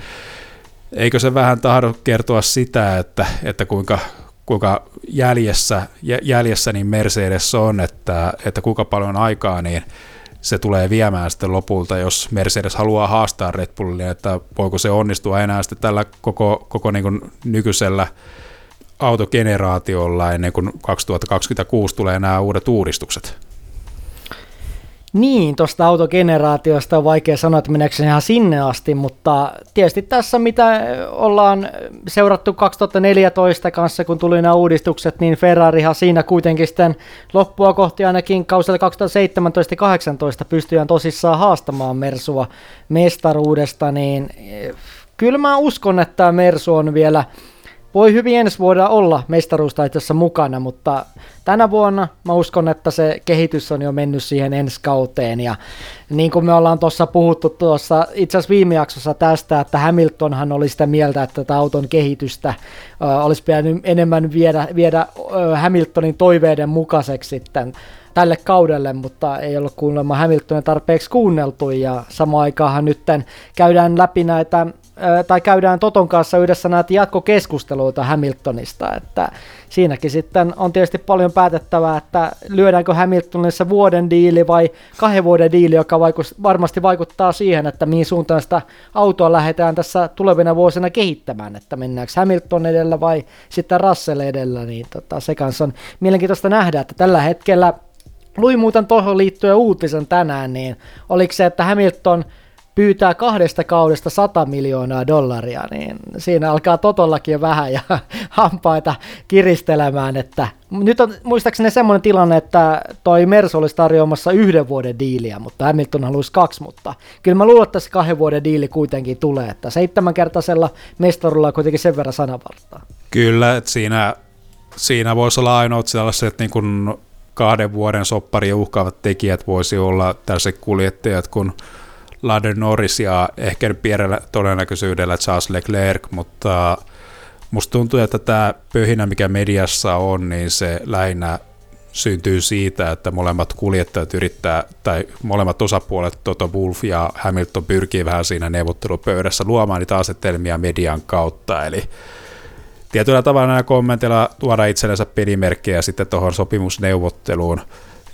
B: eikö se vähän tahdo kertoa sitä, että, että kuinka, kuinka jäljessä, jäljessä niin Mercedes on, että, että kuinka paljon aikaa niin se tulee viemään sitten lopulta, jos Mercedes haluaa haastaa Red Bullia, että voiko se onnistua enää sitten tällä koko, koko niin kuin nykyisellä autogeneraatiolla ennen kuin 2026 tulee nämä uudet uudistukset.
A: Niin, tuosta autogeneraatiosta on vaikea sanoa, että meneekö se ihan sinne asti, mutta tietysti tässä mitä ollaan seurattu 2014 kanssa, kun tuli nämä uudistukset, niin Ferrarihan siinä kuitenkin sitten loppua kohti ainakin kausilla 2017-2018 pystyään tosissaan haastamaan Mersua mestaruudesta, niin kyllä mä uskon, että Mersu on vielä voi hyvin ensi vuonna olla mestaruustaitossa mukana, mutta tänä vuonna mä uskon, että se kehitys on jo mennyt siihen ensi kauteen. Ja niin kuin me ollaan tuossa puhuttu tuossa itse asiassa viime jaksossa tästä, että Hamiltonhan oli sitä mieltä, että tätä auton kehitystä äh, olisi pitänyt enemmän viedä, viedä äh, Hamiltonin toiveiden mukaiseksi sitten tälle kaudelle, mutta ei ollut kuulemma Hamiltonin tarpeeksi kuunneltu ja samaan aikaan nyt käydään läpi näitä tai käydään Toton kanssa yhdessä näitä jatkokeskusteluita Hamiltonista, että siinäkin sitten on tietysti paljon päätettävää, että lyödäänkö Hamiltonissa vuoden diili vai kahden vuoden diili, joka vaikus, varmasti vaikuttaa siihen, että mihin suuntaan sitä autoa lähdetään tässä tulevina vuosina kehittämään, että mennäänkö Hamilton edellä vai sitten Russell edellä, niin tota, se kanssa on mielenkiintoista nähdä, että tällä hetkellä luin muuten tuohon liittyen uutisen tänään, niin oliko se, että Hamilton – pyytää kahdesta kaudesta 100 miljoonaa dollaria, niin siinä alkaa Totollakin jo vähän ja hampaita kiristelemään, että nyt on muistaakseni semmoinen tilanne, että toi Mersu olisi tarjoamassa yhden vuoden diiliä, mutta Hamilton haluaisi kaksi, mutta kyllä mä luulen, että se kahden vuoden diili kuitenkin tulee, että seitsemänkertaisella mestarulla on kuitenkin sen verran sanavartaa.
B: Kyllä, että siinä, siinä voisi olla ainoat sellaiset niin kuin kahden vuoden soppari uhkaavat tekijät voisi olla tällaiset kuljettajat, kun Lando Norris ja ehkä pienellä todennäköisyydellä Charles Leclerc, mutta musta tuntuu, että tämä pöhinä, mikä mediassa on, niin se lähinnä syntyy siitä, että molemmat kuljettajat yrittää, tai molemmat osapuolet, Toto Wolf ja Hamilton pyrkii vähän siinä neuvottelupöydässä luomaan niitä asetelmia median kautta, eli tietyllä tavalla nämä kommenteilla tuoda itsellensä pelimerkkejä sitten tuohon sopimusneuvotteluun,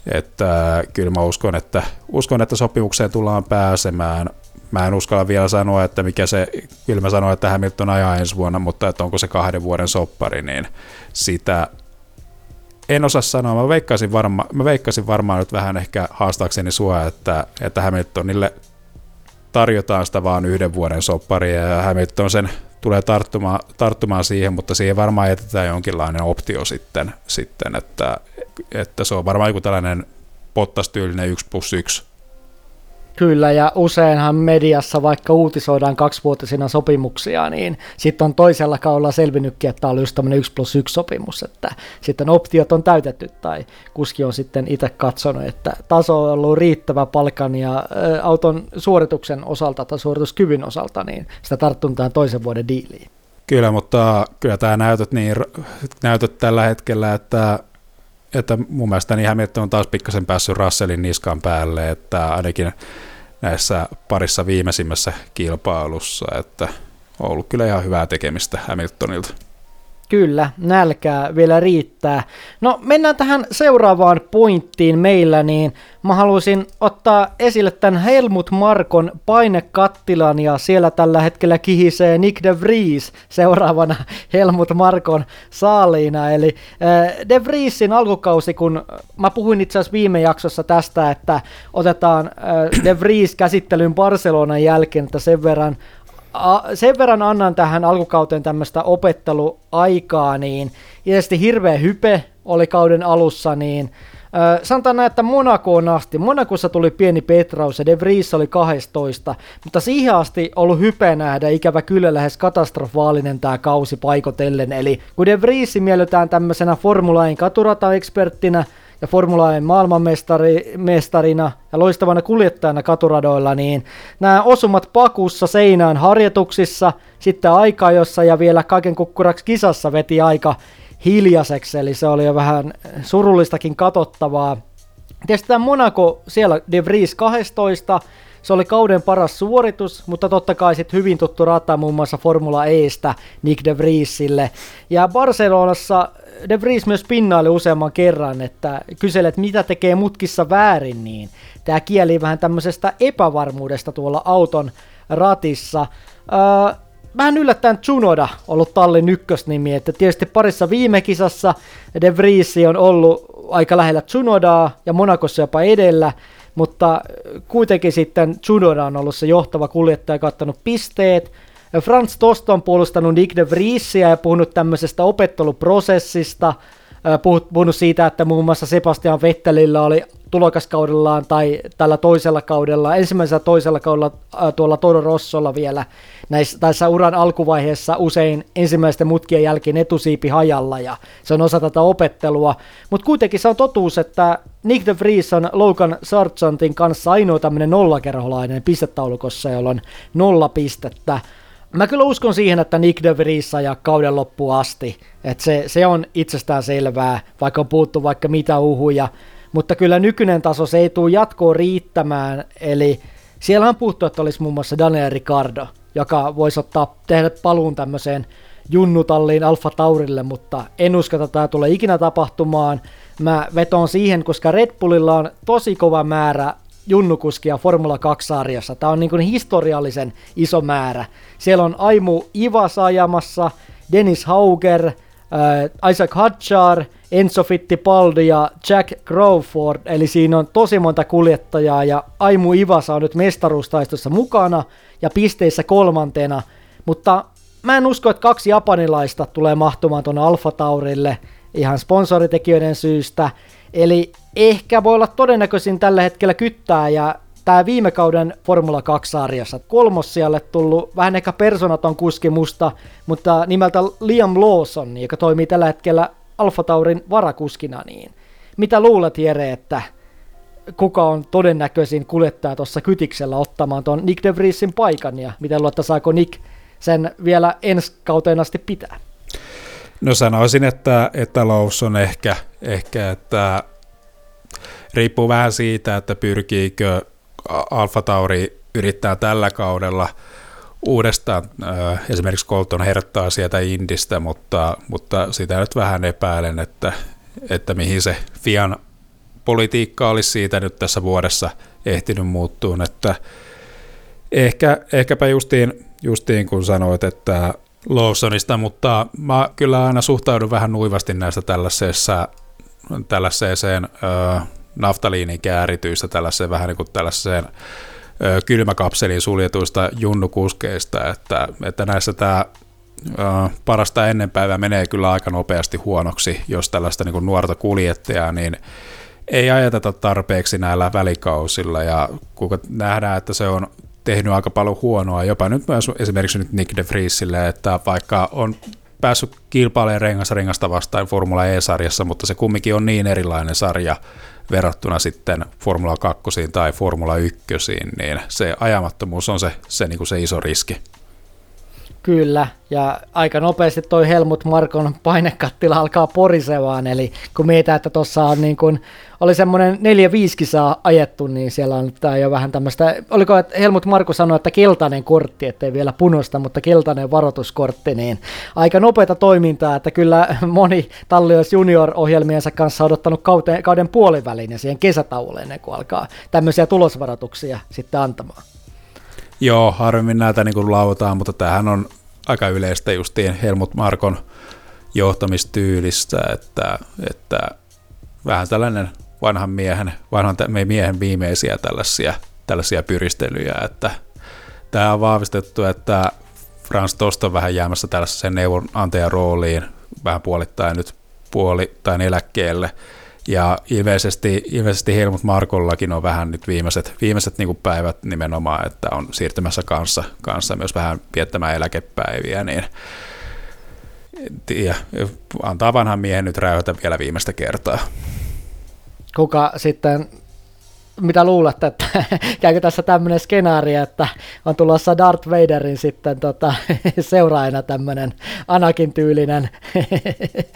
B: että kyllä mä uskon, että, uskon, että sopimukseen tullaan pääsemään. Mä en uskalla vielä sanoa, että mikä se, kyllä mä sanoin, että Hamilton ajaa ensi vuonna, mutta että onko se kahden vuoden soppari, niin sitä en osaa sanoa. Mä veikkaisin, varma, mä veikkaisin varmaan nyt vähän ehkä haastaakseni sua, että, että Hamiltonille tarjotaan sitä vaan yhden vuoden sopparia ja Hamilton sen tulee tarttumaan, tarttumaan siihen, mutta siihen varmaan jätetään jonkinlainen optio sitten, sitten että, että se on varmaan joku tällainen pottastyylinen 1 plus 1
A: Kyllä, ja useinhan mediassa, vaikka uutisoidaan kaksivuotisina sopimuksia, niin sitten on toisella kaudella selvinnytkin, että on just tämmöinen 1 plus 1 sopimus, että sitten optiot on täytetty, tai kuski on sitten itse katsonut, että taso on ollut riittävä palkan ja auton suorituksen osalta tai suorituskyvyn osalta, niin sitä tarttun tähän toisen vuoden diiliin.
B: Kyllä, mutta kyllä tämä näytöt, niin, näytöt tällä hetkellä, että että mun mielestä niin Hamilton on taas pikkasen päässyt Russellin niskan päälle, että ainakin näissä parissa viimeisimmässä kilpailussa, että on ollut kyllä ihan hyvää tekemistä Hamiltonilta.
A: Kyllä, nälkää vielä riittää. No mennään tähän seuraavaan pointtiin meillä, niin mä haluaisin ottaa esille tämän Helmut Markon painekattilan ja siellä tällä hetkellä kihisee Nick de Vries seuraavana Helmut Markon saaliina. Eli äh, de Vriesin alkukausi, kun mä puhuin itse asiassa viime jaksossa tästä, että otetaan äh, de Vries käsittelyyn Barcelonan jälkeen, että sen verran sen verran annan tähän alkukauteen tämmöistä opetteluaikaa, niin tietysti hirveä hype oli kauden alussa, niin äh, sanotaan näin, että Monakoon asti. Monakossa tuli pieni petraus ja De Vries oli 12, mutta siihen asti ollut hype nähdä ikävä kyllä lähes katastrofaalinen tämä kausi paikotellen. Eli kun De Vries mielletään tämmöisenä Formula 1 katurata-eksperttinä, ja Formula 1 maailmanmestarina ja loistavana kuljettajana katuradoilla, niin nämä osumat pakussa seinään harjoituksissa, sitten aikajossa ja vielä kaiken kukkuraksi kisassa veti aika hiljaiseksi, eli se oli jo vähän surullistakin katottavaa. Tietysti tämä Monaco, siellä De Vries 12, se oli kauden paras suoritus, mutta totta kai sitten hyvin tuttu rata muun muassa Formula Estä Nick de Vriesille. Ja Barcelonassa De Vries myös pinnaili useamman kerran, että kyselet mitä tekee mutkissa väärin, niin tämä kieli vähän tämmöisestä epävarmuudesta tuolla auton ratissa. Öö, vähän yllättäen Tsunoda ollut tallin ykkösnimi, että tietysti parissa viime kisassa De Vries on ollut aika lähellä Tsunodaa ja Monakossa jopa edellä, mutta kuitenkin sitten Tsunoda on ollut se johtava kuljettaja, kattanut pisteet. Franz Tost on puolustanut Nick de Vriesia ja puhunut tämmöisestä opetteluprosessista, puhunut siitä, että muun muassa Sebastian Vettelillä oli tulokaskaudellaan tai tällä toisella kaudella, ensimmäisellä toisella kaudella tuolla Toro Rossolla vielä näissä, tässä uran alkuvaiheessa usein ensimmäisten mutkien jälkeen etusiipi hajalla ja se on osa tätä opettelua, mutta kuitenkin se on totuus, että Nick de Vries on Logan Sargentin kanssa ainoa tämmöinen nollakerholainen pistetaulukossa, jolla on nolla pistettä. Mä kyllä uskon siihen, että Nick de Vries ja kauden loppuun asti, että se, se on itsestään selvää, vaikka on puuttu vaikka mitä uhuja, mutta kyllä nykyinen taso se ei tule jatkoon riittämään, eli siellä on puhuttu, että olisi muun muassa Daniel Ricardo, joka voisi ottaa, tehdä paluun tämmöiseen junnutalliin Alfa Taurille, mutta en usko, että tämä tulee ikinä tapahtumaan. Mä vetoon siihen, koska Red Bullilla on tosi kova määrä junnukuskia Formula 2-sarjassa. Tämä on niin kuin historiallisen iso määrä. Siellä on Aimu Ivas ajamassa, Dennis Hauger, äh, Isaac Hadjar, Enzo Fittipaldi ja Jack Crawford, eli siinä on tosi monta kuljettajaa ja Aimu Ivasa on nyt mestaruustaistossa mukana ja pisteissä kolmantena, mutta mä en usko, että kaksi japanilaista tulee mahtumaan tuonne Alfa Taurille ihan sponsoritekijöiden syystä, eli ehkä voi olla todennäköisin tällä hetkellä kyttää ja tämä viime kauden Formula 2-sarjassa kolmossijalle tullut vähän ehkä personaton kuski musta, mutta nimeltä Liam Lawson, joka toimii tällä hetkellä Alfa Taurin varakuskina, niin mitä luulet Jere, että kuka on todennäköisin kuljettaja tuossa kytiksellä ottamaan tuon Nick de Vriesin paikan ja miten luotta saako Nick sen vielä ensi kauteen asti pitää?
B: No sanoisin, että, että Lawson ehkä, ehkä, että riippuu vähän siitä, että pyrkiikö Alfa Tauri yrittää tällä kaudella uudestaan äh, esimerkiksi Colton herttaa sieltä Indistä, mutta, mutta sitä nyt vähän epäilen, että, että mihin se Fian politiikka olisi siitä nyt tässä vuodessa ehtinyt muuttua, että ehkä, ehkäpä justiin, justiin kun sanoit, että Lawsonista, mutta mä kyllä aina suhtaudun vähän nuivasti näistä tällaisessa, tällaiseen naftaliinin käärityistä, tällaiseen vähän niin kuin tällaiseen ö, kylmäkapselin suljetuista junnukuskeista, että, että näissä tämä parasta ennenpäivää menee kyllä aika nopeasti huonoksi, jos tällaista niin nuorta kuljettajaa, niin ei ajateta tarpeeksi näillä välikausilla, ja kun nähdään, että se on tehnyt aika paljon huonoa, jopa nyt myös esimerkiksi nyt Nick de Vriesille, että vaikka on päässyt kilpailemaan rengas rengasta vastaan Formula E-sarjassa, mutta se kumminkin on niin erilainen sarja verrattuna sitten Formula 2 tai Formula 1, niin se ajamattomuus on se, se, niin kuin se iso riski.
A: Kyllä, ja aika nopeasti toi Helmut Markon painekattila alkaa porisevaan, eli kun mietitään, että tuossa on niin kuin, oli semmoinen neljä viisi kisaa ajettu, niin siellä on tää jo vähän tämmöistä, oliko että Helmut Marko sanoi, että keltainen kortti, ettei vielä punosta, mutta keltainen varoituskortti, niin aika nopeata toimintaa, että kyllä moni talli olisi junior-ohjelmiensa kanssa odottanut kauden, kauden puoliväliin ja siihen kesätauolle ennen kuin alkaa tämmöisiä tulosvaroituksia sitten antamaan.
B: Joo, harvemmin näitä niin kuin lautaan, mutta tämähän on aika yleistä justiin Helmut Markon johtamistyylistä, että, että vähän tällainen vanhan miehen, vanhan miehen viimeisiä tällaisia, tällaisia pyristelyjä, että tämä on vahvistettu, että Frans Tost on vähän jäämässä tällaiseen neuvonantajan rooliin, vähän puolittain nyt puolittain eläkkeelle, ja ilmeisesti, ilmeisesti Helmut Markollakin on vähän nyt viimeiset, viimeiset niin päivät nimenomaan, että on siirtymässä kanssa, kanssa myös vähän viettämään eläkepäiviä, niin ja antaa vanhan miehen nyt räyhätä vielä viimeistä kertaa.
A: Kuka sitten mitä luulet, että käykö tässä tämmöinen skenaario, että on tulossa Darth Vaderin sitten tota, seuraajana tämmöinen Anakin tyylinen,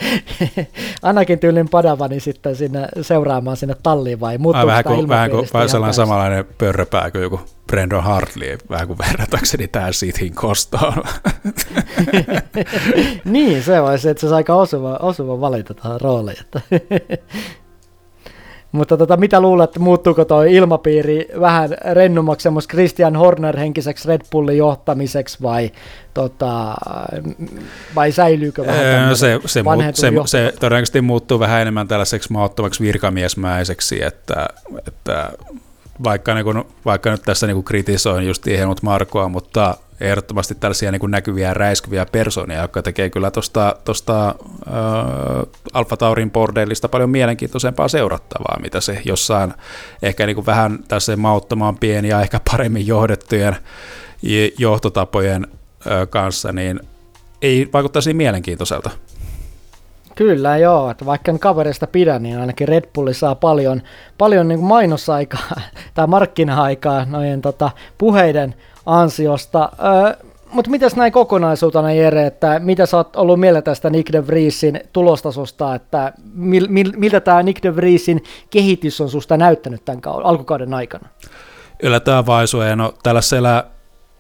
A: Anakin tyylinen padavani sitten sinne seuraamaan sinne talliin vai muuttuu
B: vähän kuin, vähän kuin vähän sellainen samanlainen pörröpää kuin joku Brandon Hartley, vähän kuin verratakseni tähän Sithin kostoon.
A: niin, se olisi, että se olisi aika osuva, osuva valita tähän rooliin. Että mutta tota, mitä luulet, muuttuuko tuo ilmapiiri vähän rennummaksi semmoista Christian Horner henkiseksi Red Bullin johtamiseksi vai, tota, vai säilyykö vähän
B: öö, se, se, muut, se, se, todennäköisesti muuttuu vähän enemmän tällaiseksi maottomaksi virkamiesmäiseksi, että, että vaikka, niin kun, vaikka nyt tässä niin kritisoin just Helmut Markoa, mutta ehdottomasti tällaisia niin näkyviä räiskyviä persoonia, jotka tekee kyllä tuosta tosta, äh, Alfa Taurin bordellista paljon mielenkiintoisempaa seurattavaa, mitä se jossain ehkä niin kuin vähän tässä mauttomaan pieni ja ehkä paremmin johdettujen johtotapojen äh, kanssa, niin ei vaikuttaisi niin mielenkiintoiselta.
A: Kyllä joo, että vaikka en kaverista pidä, niin ainakin Red Bulli saa paljon, paljon niin kuin mainosaikaa tai markkina-aikaa noiden tota, puheiden ansiosta. Öö, mutta mitäs näin kokonaisuutena Jere, että mitä sä oot ollut mieltä tästä Nick de Vriesin tulostasosta, että mil, mil, miltä tämä Nick de Vriesin kehitys on susta näyttänyt tämän kauden, alkukauden aikana?
B: Yllätään vaisuja, no tällaisella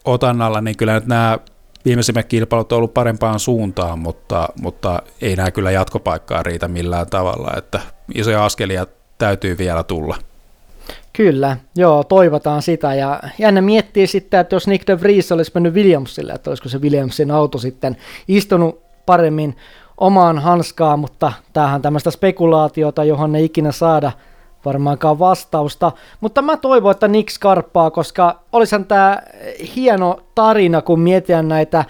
B: otannalla, niin kyllä nyt nämä viimeisimmät kilpailut on ollut parempaan suuntaan, mutta, mutta ei nämä kyllä jatkopaikkaa riitä millään tavalla, että isoja askelia täytyy vielä tulla.
A: Kyllä, joo, toivotaan sitä. Ja jännä miettiä sitten, että jos Nick de Vries olisi mennyt Williamsille, että olisiko se Williamsin auto sitten istunut paremmin omaan hanskaan, mutta tämähän tämmöistä spekulaatiota, johon ei ikinä saada varmaankaan vastausta. Mutta mä toivon, että Nick skarppaa, koska olisihan tämä hieno tarina, kun mietitään näitä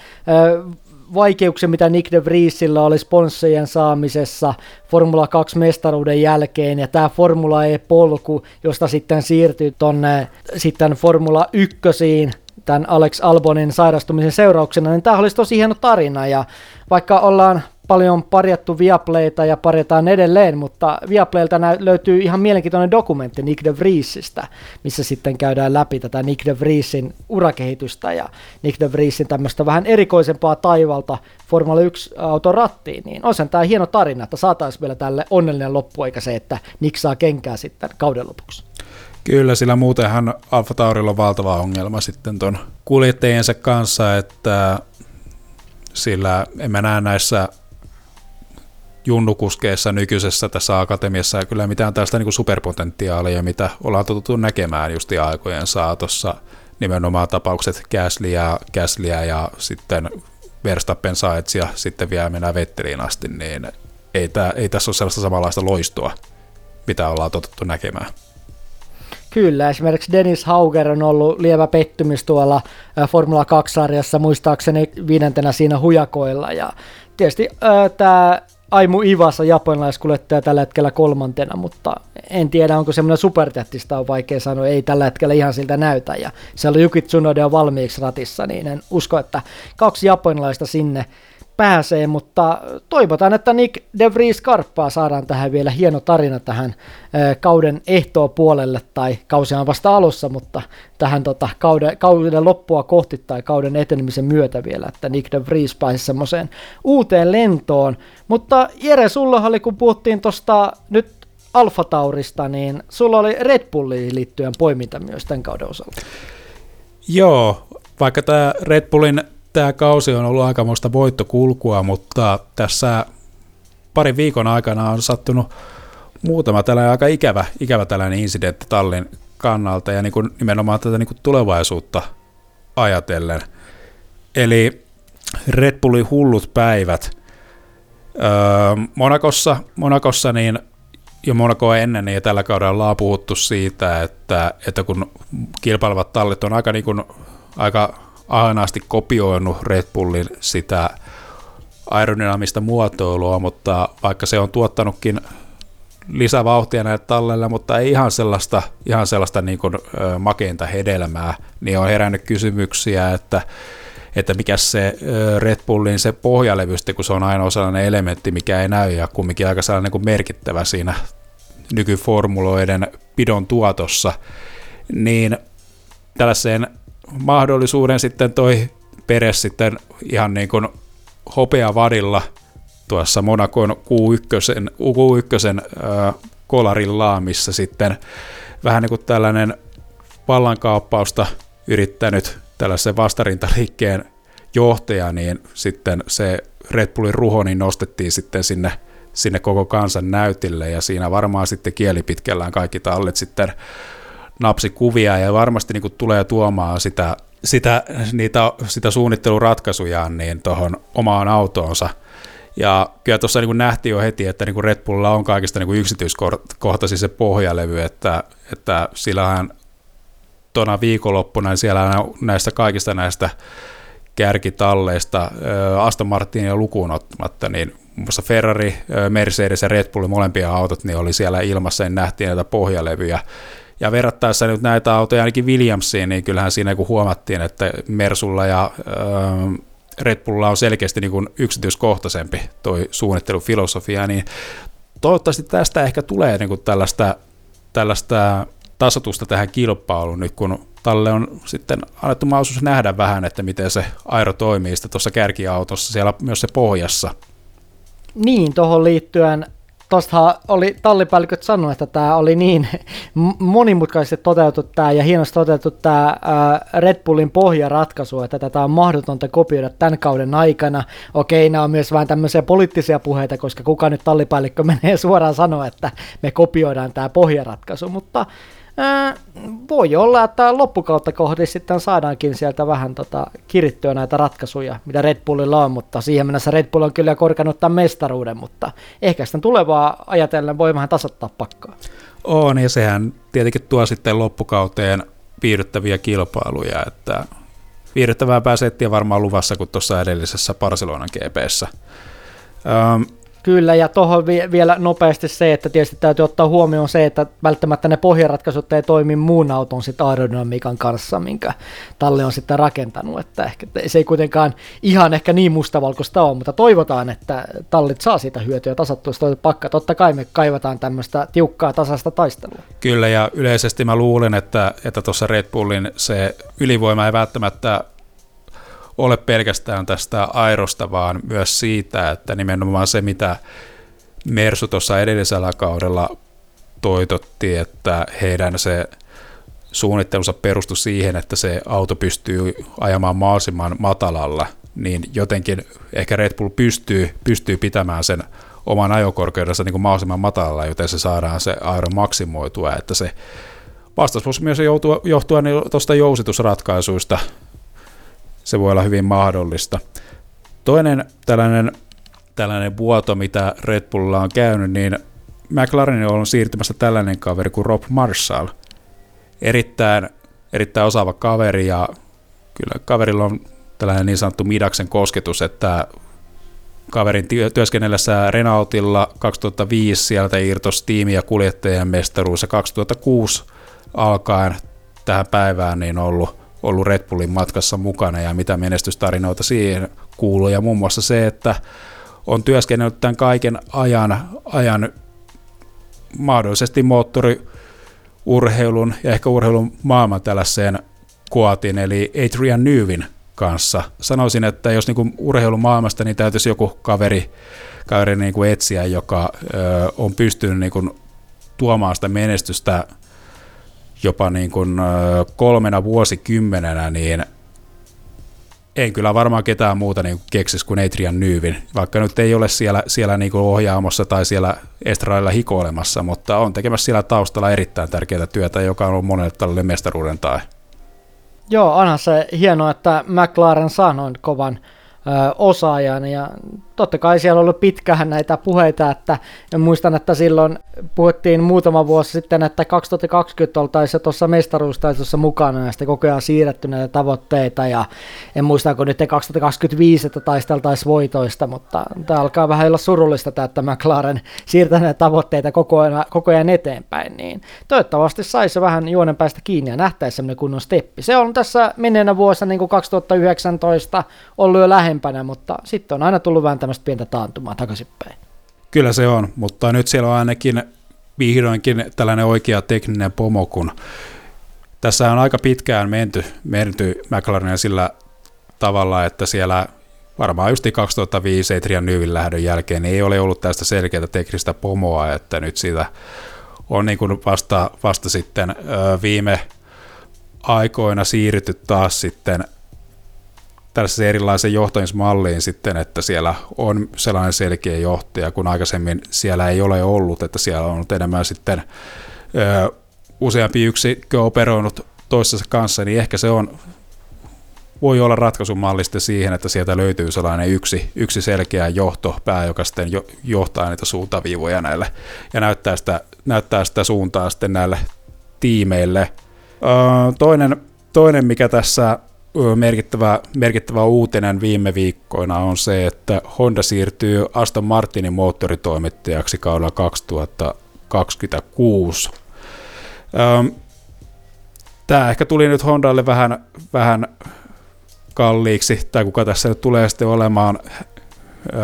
A: vaikeuksia, mitä Nick de Vriesillä oli sponssien saamisessa Formula 2 mestaruuden jälkeen, ja tämä Formula E-polku, josta sitten siirtyy tonne sitten Formula 1 tämän Alex Albonin sairastumisen seurauksena, niin tämä olisi tosi hieno tarina, ja vaikka ollaan paljon parjattu Viaplayta ja parjataan edelleen, mutta Viaplaylta löytyy ihan mielenkiintoinen dokumentti Nick de Vriesistä, missä sitten käydään läpi tätä Nick de Vriesin urakehitystä ja Nick de Vriesin tämmöistä vähän erikoisempaa taivalta Formula 1-auton rattiin, niin on sen tämä hieno tarina, että saataisiin vielä tälle onnellinen loppu, eikä se, että Nick saa kenkää sitten kauden lopuksi.
B: Kyllä, sillä muutenhan Alfa Taurilla on valtava ongelma sitten ton kuljettajiensa kanssa, että sillä emme näe näissä junnukuskeessa nykyisessä tässä akatemiassa ja kyllä mitään tästä niin superpotentiaalia, mitä ollaan totuttu näkemään just aikojen saatossa. Nimenomaan tapaukset Käsliä, Käsliä ja sitten Verstappen Sainz ja sitten vielä mennään Vetteliin asti, niin ei, tää, ei tässä ole sellaista samanlaista loistoa, mitä ollaan totuttu näkemään.
A: Kyllä, esimerkiksi Dennis Hauger on ollut lievä pettymys tuolla Formula 2-sarjassa, muistaakseni viidentenä siinä hujakoilla. Ja tietysti tämä Aimu Ivasa japanilaiskuljettaja tällä hetkellä kolmantena, mutta en tiedä onko semmoinen supertähtistä on vaikea sanoa, ei tällä hetkellä ihan siltä näytä. Ja siellä on Yuki Tsunoda valmiiksi ratissa, niin en usko, että kaksi japanilaista sinne pääsee, mutta toivotaan, että Nick De Vries Karppaa saadaan tähän vielä hieno tarina tähän kauden ehtoa puolelle, tai kausi on vasta alussa, mutta tähän tota, kauden, kauden loppua kohti tai kauden etenemisen myötä vielä, että Nick De Vries pääsi semmoiseen uuteen lentoon. Mutta Jere, sulla oli, kun puhuttiin tuosta nyt Alfa Taurista, niin sulla oli Red Bulliin liittyen poiminta myös tämän kauden osalta.
B: Joo, vaikka tämä Red Bullin tämä kausi on ollut aikamoista voittokulkua, mutta tässä parin viikon aikana on sattunut muutama tällainen aika ikävä, ikävä tällainen incidentti tallin kannalta ja niin kuin nimenomaan tätä niin kuin tulevaisuutta ajatellen. Eli Red Bullin hullut päivät. Öö, Monakossa, Monakossa niin jo Monakoa ennen niin tällä kaudella ollaan puhuttu siitä, että, että kun kilpailevat tallit on aika, niin kuin, aika ahnaasti kopioinut Red Bullin sitä aerodynamista muotoilua, mutta vaikka se on tuottanutkin lisävauhtia näille talleille, mutta ei ihan sellaista, ihan sellaista niin kuin, ö, makeinta hedelmää, niin on herännyt kysymyksiä, että, että mikä se Red Bullin se pohjalevystä, kun se on ainoa sellainen elementti, mikä ei näy ja kumminkin aika sellainen niin merkittävä siinä nykyformuloiden pidon tuotossa, niin tällaiseen mahdollisuuden sitten toi Peres sitten ihan niin kuin hopeavadilla tuossa Monakon Q1, Q1 äh, kolarilla, missä sitten vähän niin kuin tällainen vallankaappausta yrittänyt tällaisen vastarintaliikkeen johtaja, niin sitten se Red Bullin ruho niin nostettiin sitten sinne, sinne koko kansan näytille. Ja siinä varmaan sitten kielipitkällään kaikki tallit sitten napsi kuvia ja varmasti niin tulee tuomaan sitä, sitä, niitä, sitä suunnitteluratkaisujaan niin tuohon omaan autoonsa. Ja kyllä tuossa niin nähtiin jo heti, että niin Red Bullilla on kaikista niin yksityiskohtaisin se pohjalevy, että, että sillähän tuona viikonloppuna niin siellä näistä kaikista näistä kärkitalleista Aston Martinia lukuun ottamatta, niin muun muassa Ferrari, Mercedes ja Red Bullin molempia autot niin oli siellä ilmassa, niin nähtiin näitä pohjalevyjä. Ja verrattaessa nyt näitä autoja ainakin Williamsiin, niin kyllähän siinä kun huomattiin, että Mersulla ja Red Bullilla on selkeästi niin kuin yksityiskohtaisempi toi suunnittelufilosofia, niin toivottavasti tästä ehkä tulee niin kuin tällaista, tällaista tasotusta tähän kilpailuun nyt, kun Talle on sitten annettu mahdollisuus nähdä vähän, että miten se aero toimii sitten tuossa kärkiautossa, siellä myös se pohjassa.
A: Niin, tuohon liittyen tuostahan oli tallipäälliköt sanonut, että tämä oli niin monimutkaisesti toteutettu tämä ja hienosti toteutettu tämä Red Bullin pohjaratkaisu, että tätä on mahdotonta kopioida tämän kauden aikana. Okei, nämä on myös vähän tämmöisiä poliittisia puheita, koska kuka nyt tallipäällikkö menee suoraan sanoa, että me kopioidaan tämä pohjaratkaisu, mutta Voi olla, että loppukautta kohdi sitten saadaankin sieltä vähän tota, kirittyä näitä ratkaisuja, mitä Red Bullilla on, mutta siihen mennessä Red Bull on kyllä korkannut tämän mestaruuden, mutta ehkä sitten tulevaa ajatellen voi vähän tasoittaa pakkaa.
B: On, ja sehän tietenkin tuo sitten loppukauteen viihdyttäviä kilpailuja, että viihdyttävää pääsettiä varmaan luvassa kuin tuossa edellisessä Barcelonan GPssä.
A: Um, Kyllä, ja tuohon vielä nopeasti se, että tietysti täytyy ottaa huomioon se, että välttämättä ne pohjaratkaisut ei toimi muun auton sit aerodynamiikan kanssa, minkä talli on sitten rakentanut, että ehkä se ei kuitenkaan ihan ehkä niin mustavalkoista ole, mutta toivotaan, että tallit saa siitä hyötyä tasattuista pakka. Totta kai me kaivataan tämmöistä tiukkaa tasaista taistelua.
B: Kyllä, ja yleisesti mä luulen, että että tuossa Red Bullin se ylivoima ei välttämättä ole pelkästään tästä airosta, vaan myös siitä, että nimenomaan se, mitä Mersu tuossa edellisellä kaudella toitotti, että heidän se suunnittelunsa perustui siihen, että se auto pystyy ajamaan mahdollisimman matalalla, niin jotenkin ehkä Red Bull pystyy, pystyy pitämään sen oman ajokorkeudensa niin kuin mahdollisimman matalalla, joten se saadaan se aero maksimoitua, että se vastaus myös johtua, johtua niin tuosta jousitusratkaisuista, se voi olla hyvin mahdollista. Toinen tällainen, tällainen vuoto, mitä Red Bullilla on käynyt, niin McLarenin on siirtymässä tällainen kaveri kuin Rob Marshall. Erittäin, erittäin osaava kaveri ja kyllä kaverilla on tällainen niin sanottu Midaksen kosketus, että kaverin työskennellessä Renaultilla 2005 sieltä irtosi tiimi- ja kuljettajien mestaruus ja 2006 alkaen tähän päivään niin ollut ollut Red Bullin matkassa mukana ja mitä menestystarinoita siihen kuuluu. Ja muun muassa se, että on työskennellyt tämän kaiken ajan, ajan mahdollisesti moottoriurheilun ja ehkä urheilun maailman tällaiseen kuotin, eli Adrian Newin kanssa. Sanoisin, että jos niin urheilun maailmasta, niin täytyisi joku kaveri, kaveri niin kuin etsiä, joka ö, on pystynyt niin kuin tuomaan sitä menestystä jopa niin kuin kolmena vuosikymmenenä, niin en kyllä varmaan ketään muuta niin keksis kuin Adrian Newin, vaikka nyt ei ole siellä, siellä niin kuin ohjaamossa tai siellä estrailla hikoilemassa, mutta on tekemässä siellä taustalla erittäin tärkeää työtä, joka on ollut monelle tälle mestaruuden tai.
A: Joo, onhan se hienoa, että McLaren saa noin kovan osaajan. Ja totta kai siellä on ollut pitkähän näitä puheita, että muistan, että silloin puhuttiin muutama vuosi sitten, että 2020 oltaisiin tuossa mestaruustaistossa mukana ja sitten koko ajan siirretty näitä tavoitteita. Ja en muista, kun nyt 2025, että taisteltaisiin voitoista, mutta tämä alkaa vähän olla surullista, että McLaren siirtää näitä tavoitteita koko ajan, koko ajan eteenpäin, niin toivottavasti saisi vähän juonen päästä kiinni ja nähtäisi semmoinen kunnon steppi. Se on tässä menneenä vuosina niin kuin 2019 ollut jo lähempänä, mutta sitten on aina tullut vähän tämmöistä pientä taantumaa takaisinpäin.
B: Kyllä se on, mutta nyt siellä on ainakin vihdoinkin tällainen oikea tekninen pomo, kun tässä on aika pitkään menty, menty McLarenin sillä tavalla, että siellä varmaan just 2005 Adrian Newin lähdön jälkeen niin ei ole ollut tästä selkeää teknistä pomoa, että nyt siitä on niin kuin vasta, vasta sitten viime aikoina siirrytty taas sitten tällaiseen erilaiseen johtamismalliin sitten, että siellä on sellainen selkeä johtaja, kun aikaisemmin siellä ei ole ollut, että siellä on ollut enemmän sitten ö, useampi yksikkö operoinut toisessa kanssa, niin ehkä se on, voi olla ratkaisumallista siihen, että sieltä löytyy sellainen yksi, yksi selkeä johtopää, joka sitten jo, johtaa niitä suuntaviivoja näille ja näyttää sitä, näyttää sitä suuntaa sitten näille tiimeille. toinen, toinen, mikä tässä merkittävä, merkittävä uutinen viime viikkoina on se, että Honda siirtyy Aston Martinin moottoritoimittajaksi kaudella 2026. Tämä ehkä tuli nyt Hondalle vähän, vähän kalliiksi, tai kuka tässä nyt tulee sitten olemaan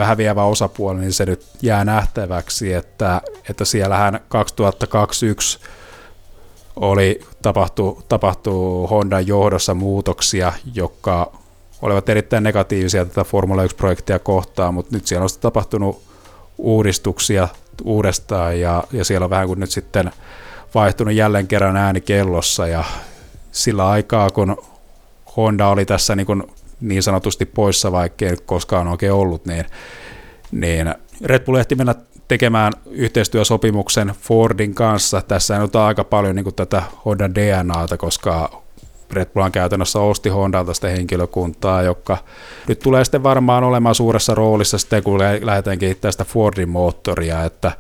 B: häviävä osapuoli, niin se nyt jää nähtäväksi, että, että siellähän 2021 oli, tapahtu, tapahtuu Hondan johdossa muutoksia, jotka olivat erittäin negatiivisia tätä Formula 1-projektia kohtaan, mutta nyt siellä on tapahtunut uudistuksia uudestaan ja, ja siellä on vähän kuin nyt sitten vaihtunut jälleen kerran ääni kellossa ja sillä aikaa, kun Honda oli tässä niin, kuin niin sanotusti poissa, vaikka ei koskaan oikein ollut, niin, niin Red Bull ehti mennä tekemään yhteistyösopimuksen Fordin kanssa. Tässä on aika paljon niin tätä Honda DNAta, koska Red Bull on käytännössä osti Hondalta sitä henkilökuntaa, joka nyt tulee sitten varmaan olemaan suuressa roolissa sitten, kun lähdetään kehittämään sitä Fordin moottoria, että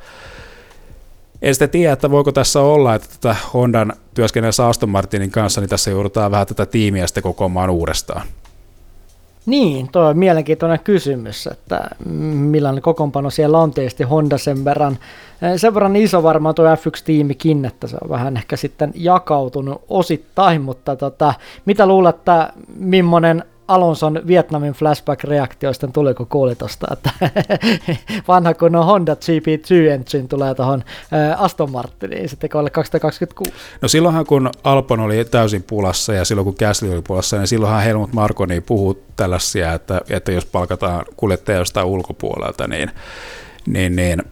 B: en sitten tiedä, että voiko tässä olla, että tätä Hondan työskennellä Aston Martinin kanssa, niin tässä joudutaan vähän tätä tiimiä sitten kokoamaan uudestaan.
A: Niin, tuo on mielenkiintoinen kysymys, että millainen kokoonpano siellä on tietysti Honda sen verran, sen verran iso varmaan tuo F1-tiimikin, että se on vähän ehkä sitten jakautunut osittain, mutta tota, mitä luulet, että millainen Alonson Vietnamin flashback-reaktio sitten tuli, kun kuuli tosta, että vanha kun on Honda GP2 engine tulee tuohon Aston Martiniin sitten kun 2026.
B: No silloinhan kun Alpon oli täysin pulassa ja silloin kun Gasly oli pulassa, niin silloinhan Helmut Markoni puhuu tällaisia, että, että jos palkataan kuljettaja jostain ulkopuolelta, niin, niin, niin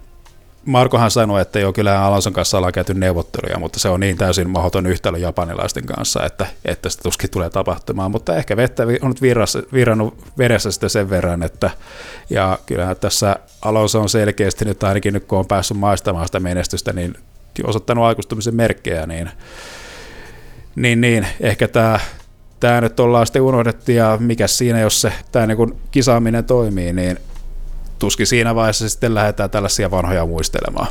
B: Markohan sanoi, että joo, kyllä Alonson kanssa ollaan käyty neuvotteluja, mutta se on niin täysin mahdoton yhtälö japanilaisten kanssa, että, että se tuskin tulee tapahtumaan, mutta ehkä vettä on nyt virrassa, virrannut veressä sitä sen verran, että ja kyllähän tässä Alonso on selkeästi nyt ainakin nyt kun on päässyt maistamaan sitä menestystä, niin osoittanut aikuistumisen merkkejä, niin, niin, niin ehkä tämä tämä nyt ollaan sitten unohdettu ja mikä siinä, jos se tämä niin kisaaminen toimii, niin tuskin siinä vaiheessa sitten lähdetään tällaisia vanhoja muistelemaan.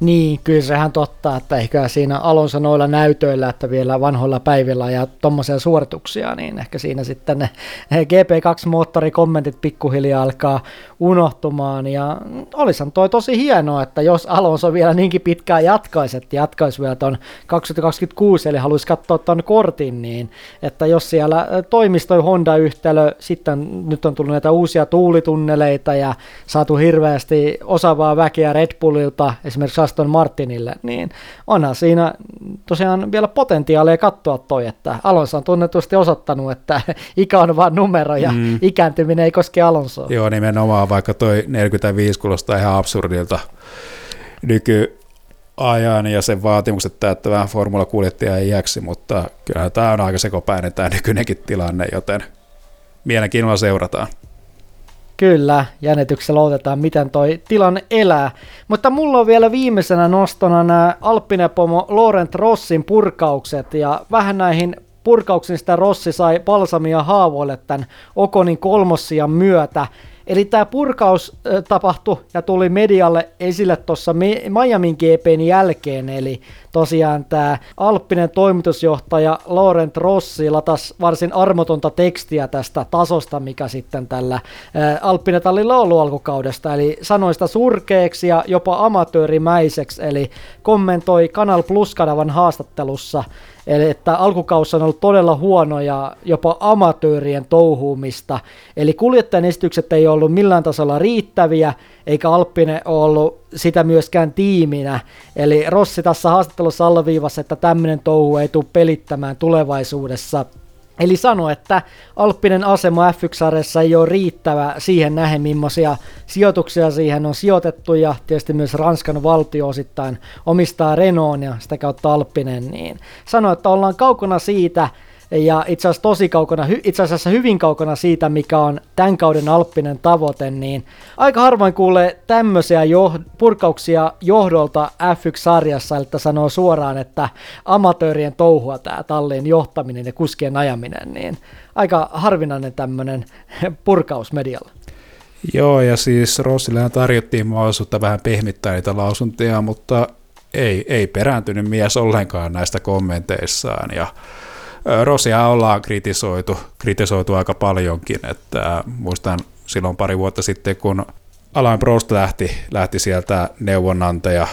A: Niin, kyllä sehän totta, että ehkä siinä Alonso noilla näytöillä, että vielä vanhoilla päivillä ja tuommoisia suorituksia, niin ehkä siinä sitten ne GP2-moottorikommentit pikkuhiljaa alkaa unohtumaan. Ja olisihan toi tosi hienoa, että jos Alonso vielä niinkin pitkään jatkaisi, että jatkaisi vielä tuon 2026, eli haluaisi katsoa tuon kortin, niin että jos siellä toimisi toi Honda-yhtälö, sitten nyt on tullut näitä uusia tuulitunneleita ja saatu hirveästi osaavaa väkeä Red Bullilta, esimerkiksi Aston Martinille, niin onhan siinä tosiaan vielä potentiaalia katsoa toi, että Alonso on tunnetusti osoittanut, että ikä on vain numero ja mm. ikääntyminen ei koske Alonsoa.
B: Joo, nimenomaan, vaikka toi 45 kuulostaa ihan absurdilta nykyajan ja sen vaatimukset täyttävään formulakuljettaja ei jäksi, mutta kyllähän tämä on aika sekopäinen tämä nykyinenkin tilanne, joten mielenkiinnolla seurataan.
A: Kyllä, jännityksellä otetaan, miten toi tilanne elää. Mutta mulla on vielä viimeisenä nostona nämä Alppinepomo Laurent Rossin purkaukset ja vähän näihin purkauksiin sitä Rossi sai palsamia haavoille tämän Okonin kolmossian myötä. Eli tämä purkaus tapahtui ja tuli medialle esille tuossa Miamin GPn jälkeen, eli tosiaan tämä Alppinen toimitusjohtaja Laurent Rossi latas varsin armotonta tekstiä tästä tasosta, mikä sitten tällä Alppinen tallilla ollut alkukaudesta, eli sanoi sitä surkeeksi ja jopa amatöörimäiseksi, eli kommentoi Kanal Plus-kanavan haastattelussa, Eli että alkukaus on ollut todella huono ja jopa amatöörien touhuumista. Eli kuljettajan esitykset ei ollut millään tasolla riittäviä, eikä Alppinen ollut sitä myöskään tiiminä. Eli Rossi tässä haastattelussa alleviivasi, että tämmöinen touhu ei tule pelittämään tulevaisuudessa. Eli sano, että Alppinen asema F1-sarjassa ei ole riittävä siihen nähen, millaisia sijoituksia siihen on sijoitettu, ja tietysti myös Ranskan valtio osittain omistaa Renault ja sitä kautta Alppinen, niin sano, että ollaan kaukana siitä, ja itse asiassa tosi kaukana, itse asiassa hyvin kaukana siitä, mikä on tämän kauden alppinen tavoite, niin aika harvoin kuulee tämmöisiä joh- purkauksia johdolta F1-sarjassa, että sanoo suoraan, että amatöörien touhua tämä tallin johtaminen ja kuskien ajaminen, niin aika harvinainen tämmöinen purkaus medialla.
B: Joo, ja siis Rossillehan tarjottiin mahdollisuutta vähän pehmittää niitä lausuntoja, mutta ei, ei perääntynyt mies ollenkaan näistä kommenteissaan, ja Rosia ollaan kritisoitu, kritisoitu aika paljonkin, että muistan silloin pari vuotta sitten, kun Alain Prost lähti, lähti sieltä neuvonantaja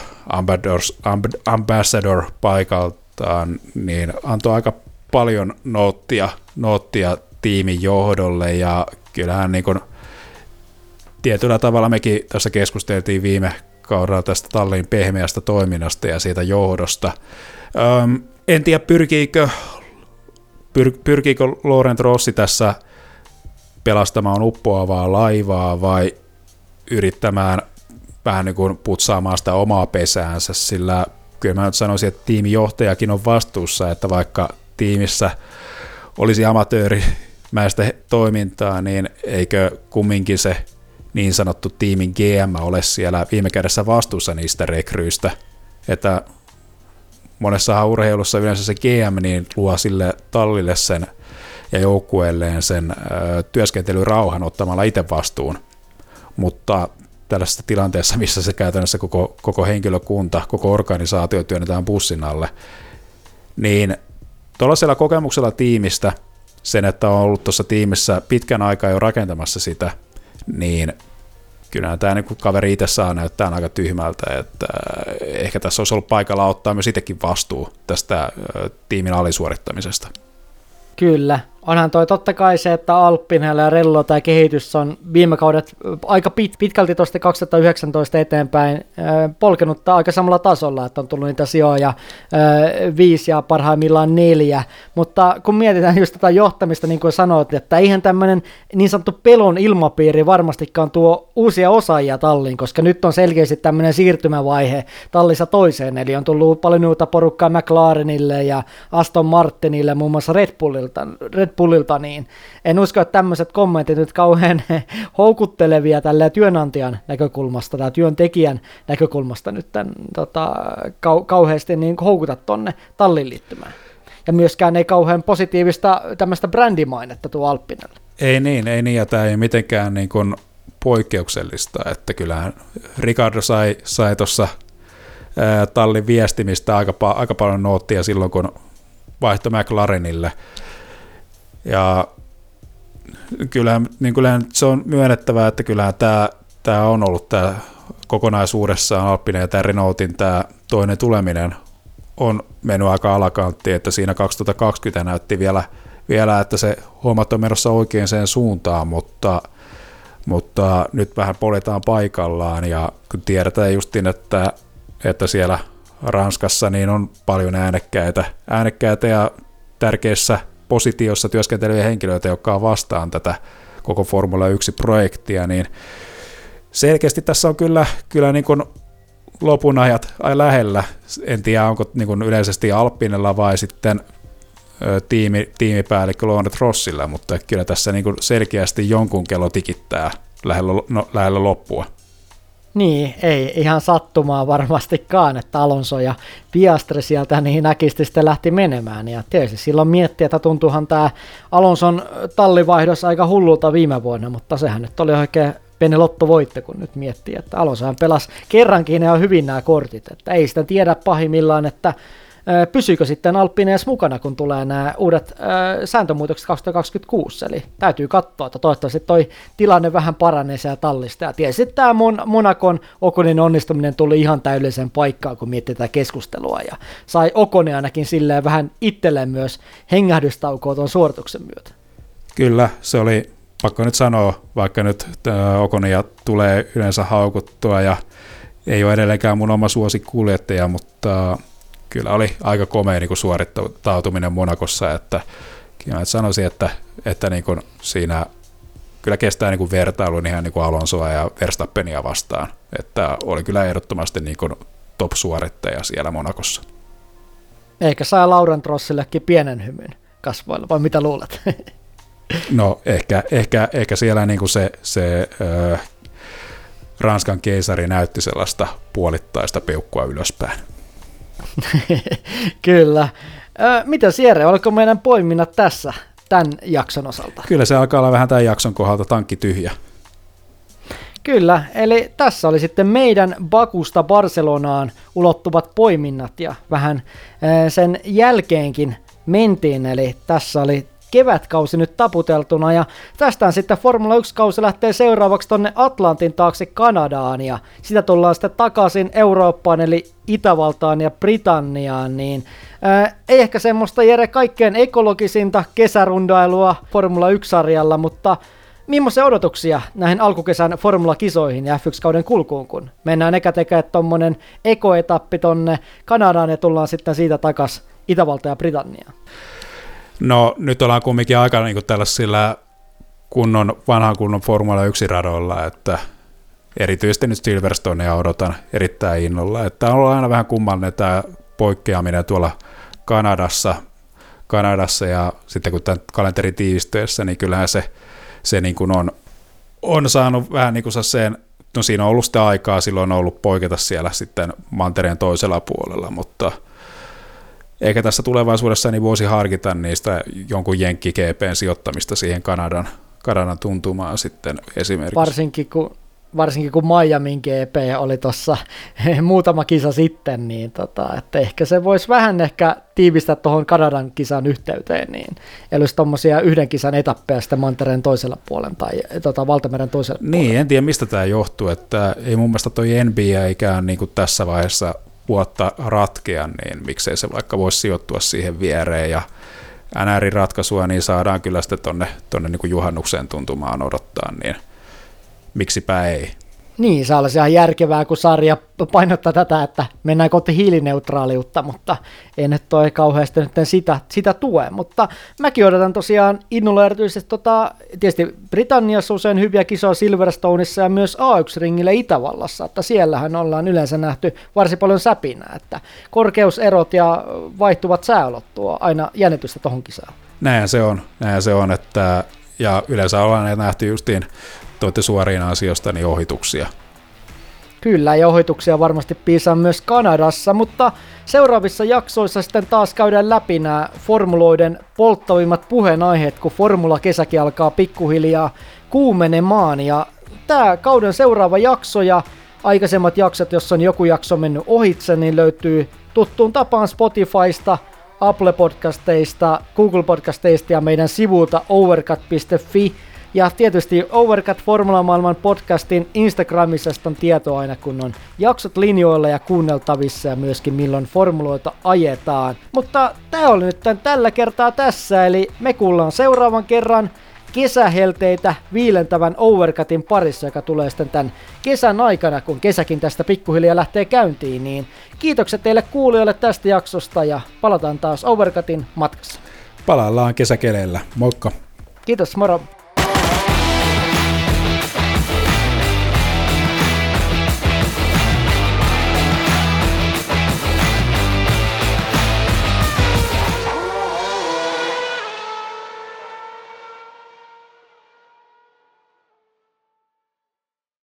B: ambassador paikaltaan, niin antoi aika paljon noottia, noottia tiimin johdolle ja kyllähän niin kuin tietyllä tavalla mekin tässä keskusteltiin viime kaudella tästä tallin pehmeästä toiminnasta ja siitä johdosta. Öm, en tiedä, pyrkiikö pyr, pyrkiikö Laurent Rossi tässä pelastamaan uppoavaa laivaa vai yrittämään vähän niin kuin putsaamaan sitä omaa pesäänsä, sillä kyllä mä nyt sanoisin, että tiimijohtajakin on vastuussa, että vaikka tiimissä olisi amatöörimäistä toimintaa, niin eikö kumminkin se niin sanottu tiimin GM ole siellä viime kädessä vastuussa niistä rekryistä, että monessa urheilussa yleensä se GM niin luo sille tallille sen ja joukkueelleen sen ö, työskentelyrauhan ottamalla itse vastuun. Mutta tällaisessa tilanteessa, missä se käytännössä koko, koko henkilökunta, koko organisaatio työnnetään bussin alle, niin tuollaisella kokemuksella tiimistä, sen, että on ollut tuossa tiimissä pitkän aikaa jo rakentamassa sitä, niin kyllä tämä niin kaveri itse saa näyttää aika tyhmältä, että ehkä tässä olisi ollut paikalla ottaa myös itsekin vastuu tästä tiimin alisuorittamisesta.
A: Kyllä, onhan toi totta kai se, että Alppinella ja Rello tämä kehitys on viime kaudet aika pit, pitkälti tuosta 2019 eteenpäin polkenut aika samalla tasolla, että on tullut niitä sijoja viisi ja parhaimmillaan neljä, mutta kun mietitään just tätä johtamista, niin kuin sanoit, että eihän tämmöinen niin sanottu pelon ilmapiiri varmastikaan tuo uusia osaajia talliin, koska nyt on selkeästi tämmöinen siirtymävaihe tallissa toiseen, eli on tullut paljon uutta porukkaa McLarenille ja Aston Martinille, muun muassa Red Bullilta, Red Red Bullilta, niin en usko, että tämmöiset kommentit nyt kauhean houkuttelevia tällä työnantajan näkökulmasta tai työntekijän näkökulmasta nyt tämän, tota, kau- kauheasti niin houkuta tonne tallin liittymään. Ja myöskään ei kauhean positiivista tämmöistä brändimainetta tuo Alppinelle.
B: Ei niin, ei niin, ja tämä ei mitenkään niin kuin poikkeuksellista, että kyllähän Ricardo sai, sai tuossa tallin viestimistä aika, aika paljon noottia silloin, kun vaihtoi McLarenille. Ja kyllähän, niin kyllähän se on myönnettävää, että kyllähän tämä, tämä on ollut tämä kokonaisuudessaan Alppinen ja tämä Renaultin tämä toinen tuleminen on mennyt aika alakanttiin, että siinä 2020 näytti vielä, vielä että se hommat on menossa oikein sen suuntaan, mutta, mutta nyt vähän poljetaan paikallaan ja kun tiedetään justin, että, että siellä Ranskassa niin on paljon äänekkäitä, äänekkäitä ja tärkeissä positiossa työskenteleviä henkilöitä, jotka on vastaan tätä koko Formula 1-projektia, niin selkeästi tässä on kyllä, kyllä niin kuin lopun ajat lähellä. En tiedä, onko niin kuin yleisesti Alppinella vai sitten tiimi, tiimipäällikkö Lonet Rossilla, mutta kyllä tässä niin kuin selkeästi jonkun kello tikittää lähellä, no, lähellä loppua.
A: Niin, ei ihan sattumaa varmastikaan, että Alonso ja Piastri sieltä niin näkisti sitten lähti menemään. Ja tietysti silloin miettii, että tuntuuhan tämä Alonson tallivaihdos aika hullulta viime vuonna, mutta sehän nyt oli oikein pieni lottovoitte, kun nyt miettii, että Alonsohan pelasi kerrankin ja hyvin nämä kortit, että ei sitä tiedä pahimmillaan, että pysyykö sitten Alppinen edes mukana, kun tulee nämä uudet sääntömuutokset 2026, eli täytyy katsoa, että toivottavasti toi tilanne vähän paranee siellä tallista, ja tietysti tämä Mon- Monakon Okonin onnistuminen tuli ihan täydelliseen paikkaan, kun miettii tätä keskustelua, ja sai Okone ainakin silleen vähän itselleen myös hengähdystaukoa tuon suorituksen myötä.
B: Kyllä, se oli pakko nyt sanoa, vaikka nyt Okonia tulee yleensä haukuttua ja ei ole edelleenkään mun oma suosikuljettaja, mutta kyllä oli aika komea niin kuin suorittautuminen Monakossa, että kyllä sanoisin, että, että niin kuin siinä kyllä kestää niin kuin vertailun ihan niin kuin Alonsoa ja Verstappenia vastaan, että oli kyllä ehdottomasti niin kuin top-suorittaja siellä Monakossa.
A: Eikä saa Lauren Trossillekin pienen hymyn kasvoilla, vai mitä luulet?
B: No ehkä, ehkä, ehkä siellä niin kuin se, se äh, Ranskan keisari näytti sellaista puolittaista peukkua ylöspäin.
A: Kyllä. Ö, mitä Sierre, oliko meidän poiminnat tässä tämän jakson osalta?
B: Kyllä se alkaa olla vähän tämän jakson kohdalta tankki tyhjä.
A: Kyllä, eli tässä oli sitten meidän Bakusta Barcelonaan ulottuvat poiminnat ja vähän sen jälkeenkin mentiin, eli tässä oli kevätkausi nyt taputeltuna ja tästä sitten Formula 1-kausi lähtee seuraavaksi tonne Atlantin taakse Kanadaan ja sitä tullaan sitten takaisin Eurooppaan eli Itävaltaan ja Britanniaan, niin ää, ei ehkä semmoista Jere kaikkein ekologisinta kesärundailua Formula 1-sarjalla, mutta millaisia odotuksia näihin alkukesän Formula-kisoihin ja F1-kauden kulkuun, kun mennään eka tekemään tuommoinen ekoetappi tonne Kanadaan ja tullaan sitten siitä takaisin Itävalta ja Britanniaan?
B: No nyt ollaan kumminkin aika niin tällaisilla kunnon, vanhan kunnon Formula 1 radoilla, että erityisesti nyt Silverstonea odotan erittäin innolla, että on aina vähän kummallinen tämä poikkeaminen tuolla Kanadassa, Kanadassa ja sitten kun tämän kalenteri tiivistyessä, niin kyllähän se, se niin kuin on, on saanut vähän niin kuin sen, no siinä on ollut sitä aikaa, silloin on ollut poiketa siellä sitten mantereen toisella puolella, mutta – eikä tässä tulevaisuudessa niin voisi harkita niistä jonkun jenkki sijoittamista siihen Kanadan, Kanadan tuntumaan sitten esimerkiksi.
A: Varsinkin kun, varsinkin kun Miamin GP oli tuossa muutama kisa sitten, niin tota, että ehkä se voisi vähän ehkä tiivistää tuohon Kanadan kisan yhteyteen, niin eli olisi tuommoisia yhden kisan etappeja sitten Mantereen toisella puolella tai tota, Valtameren toisella
B: niin, puolella. en tiedä mistä tämä johtuu, että ei mun mielestä toi NBA ikään niin kuin tässä vaiheessa vuotta ratkea, niin miksei se vaikka voisi sijoittua siihen viereen ja NR-ratkaisua, niin saadaan kyllä sitten tonne, tonne niin juhannukseen tuntumaan odottaa, niin miksipä ei.
A: Niin, se olisi ihan järkevää, kun sarja painottaa tätä, että mennään kohti hiilineutraaliutta, mutta ei nyt toi kauheasti nyt sitä, sitä tue. Mutta mäkin odotan tosiaan innolla erityisesti, tota, tietysti Britanniassa usein hyviä kisoja Silverstoneissa ja myös A1-ringille Itävallassa, että siellähän ollaan yleensä nähty varsin paljon säpinää, että korkeuserot ja vaihtuvat sääolot tuo aina jännitystä tohon kisaan.
B: Näin se on, näin se on, että ja yleensä ollaan nähty justiin toitte suoriin asioista niin ohituksia.
A: Kyllä, ja ohituksia varmasti piisaa myös Kanadassa, mutta seuraavissa jaksoissa sitten taas käydään läpi nämä formuloiden polttavimmat puheenaiheet, kun formula kesäkin alkaa pikkuhiljaa kuumenemaan. Ja tämä kauden seuraava jakso ja aikaisemmat jaksot, jos on joku jakso mennyt ohitse, niin löytyy tuttuun tapaan Spotifysta, Apple Podcasteista, Google Podcasteista ja meidän sivulta overcut.fi ja tietysti Overcut Formula Maailman podcastin Instagramissa on tietoa aina, kun on jaksot linjoilla ja kuunneltavissa ja myöskin milloin formuloita ajetaan. Mutta tämä oli nyt tämän tällä kertaa tässä, eli me kuullaan seuraavan kerran kesähelteitä viilentävän Overcutin parissa, joka tulee sitten tämän kesän aikana, kun kesäkin tästä pikkuhiljaa lähtee käyntiin, niin kiitokset teille kuulijoille tästä jaksosta ja palataan taas Overcutin matkassa.
B: Palaillaan kesäkeleillä. Moikka!
A: Kiitos, moro!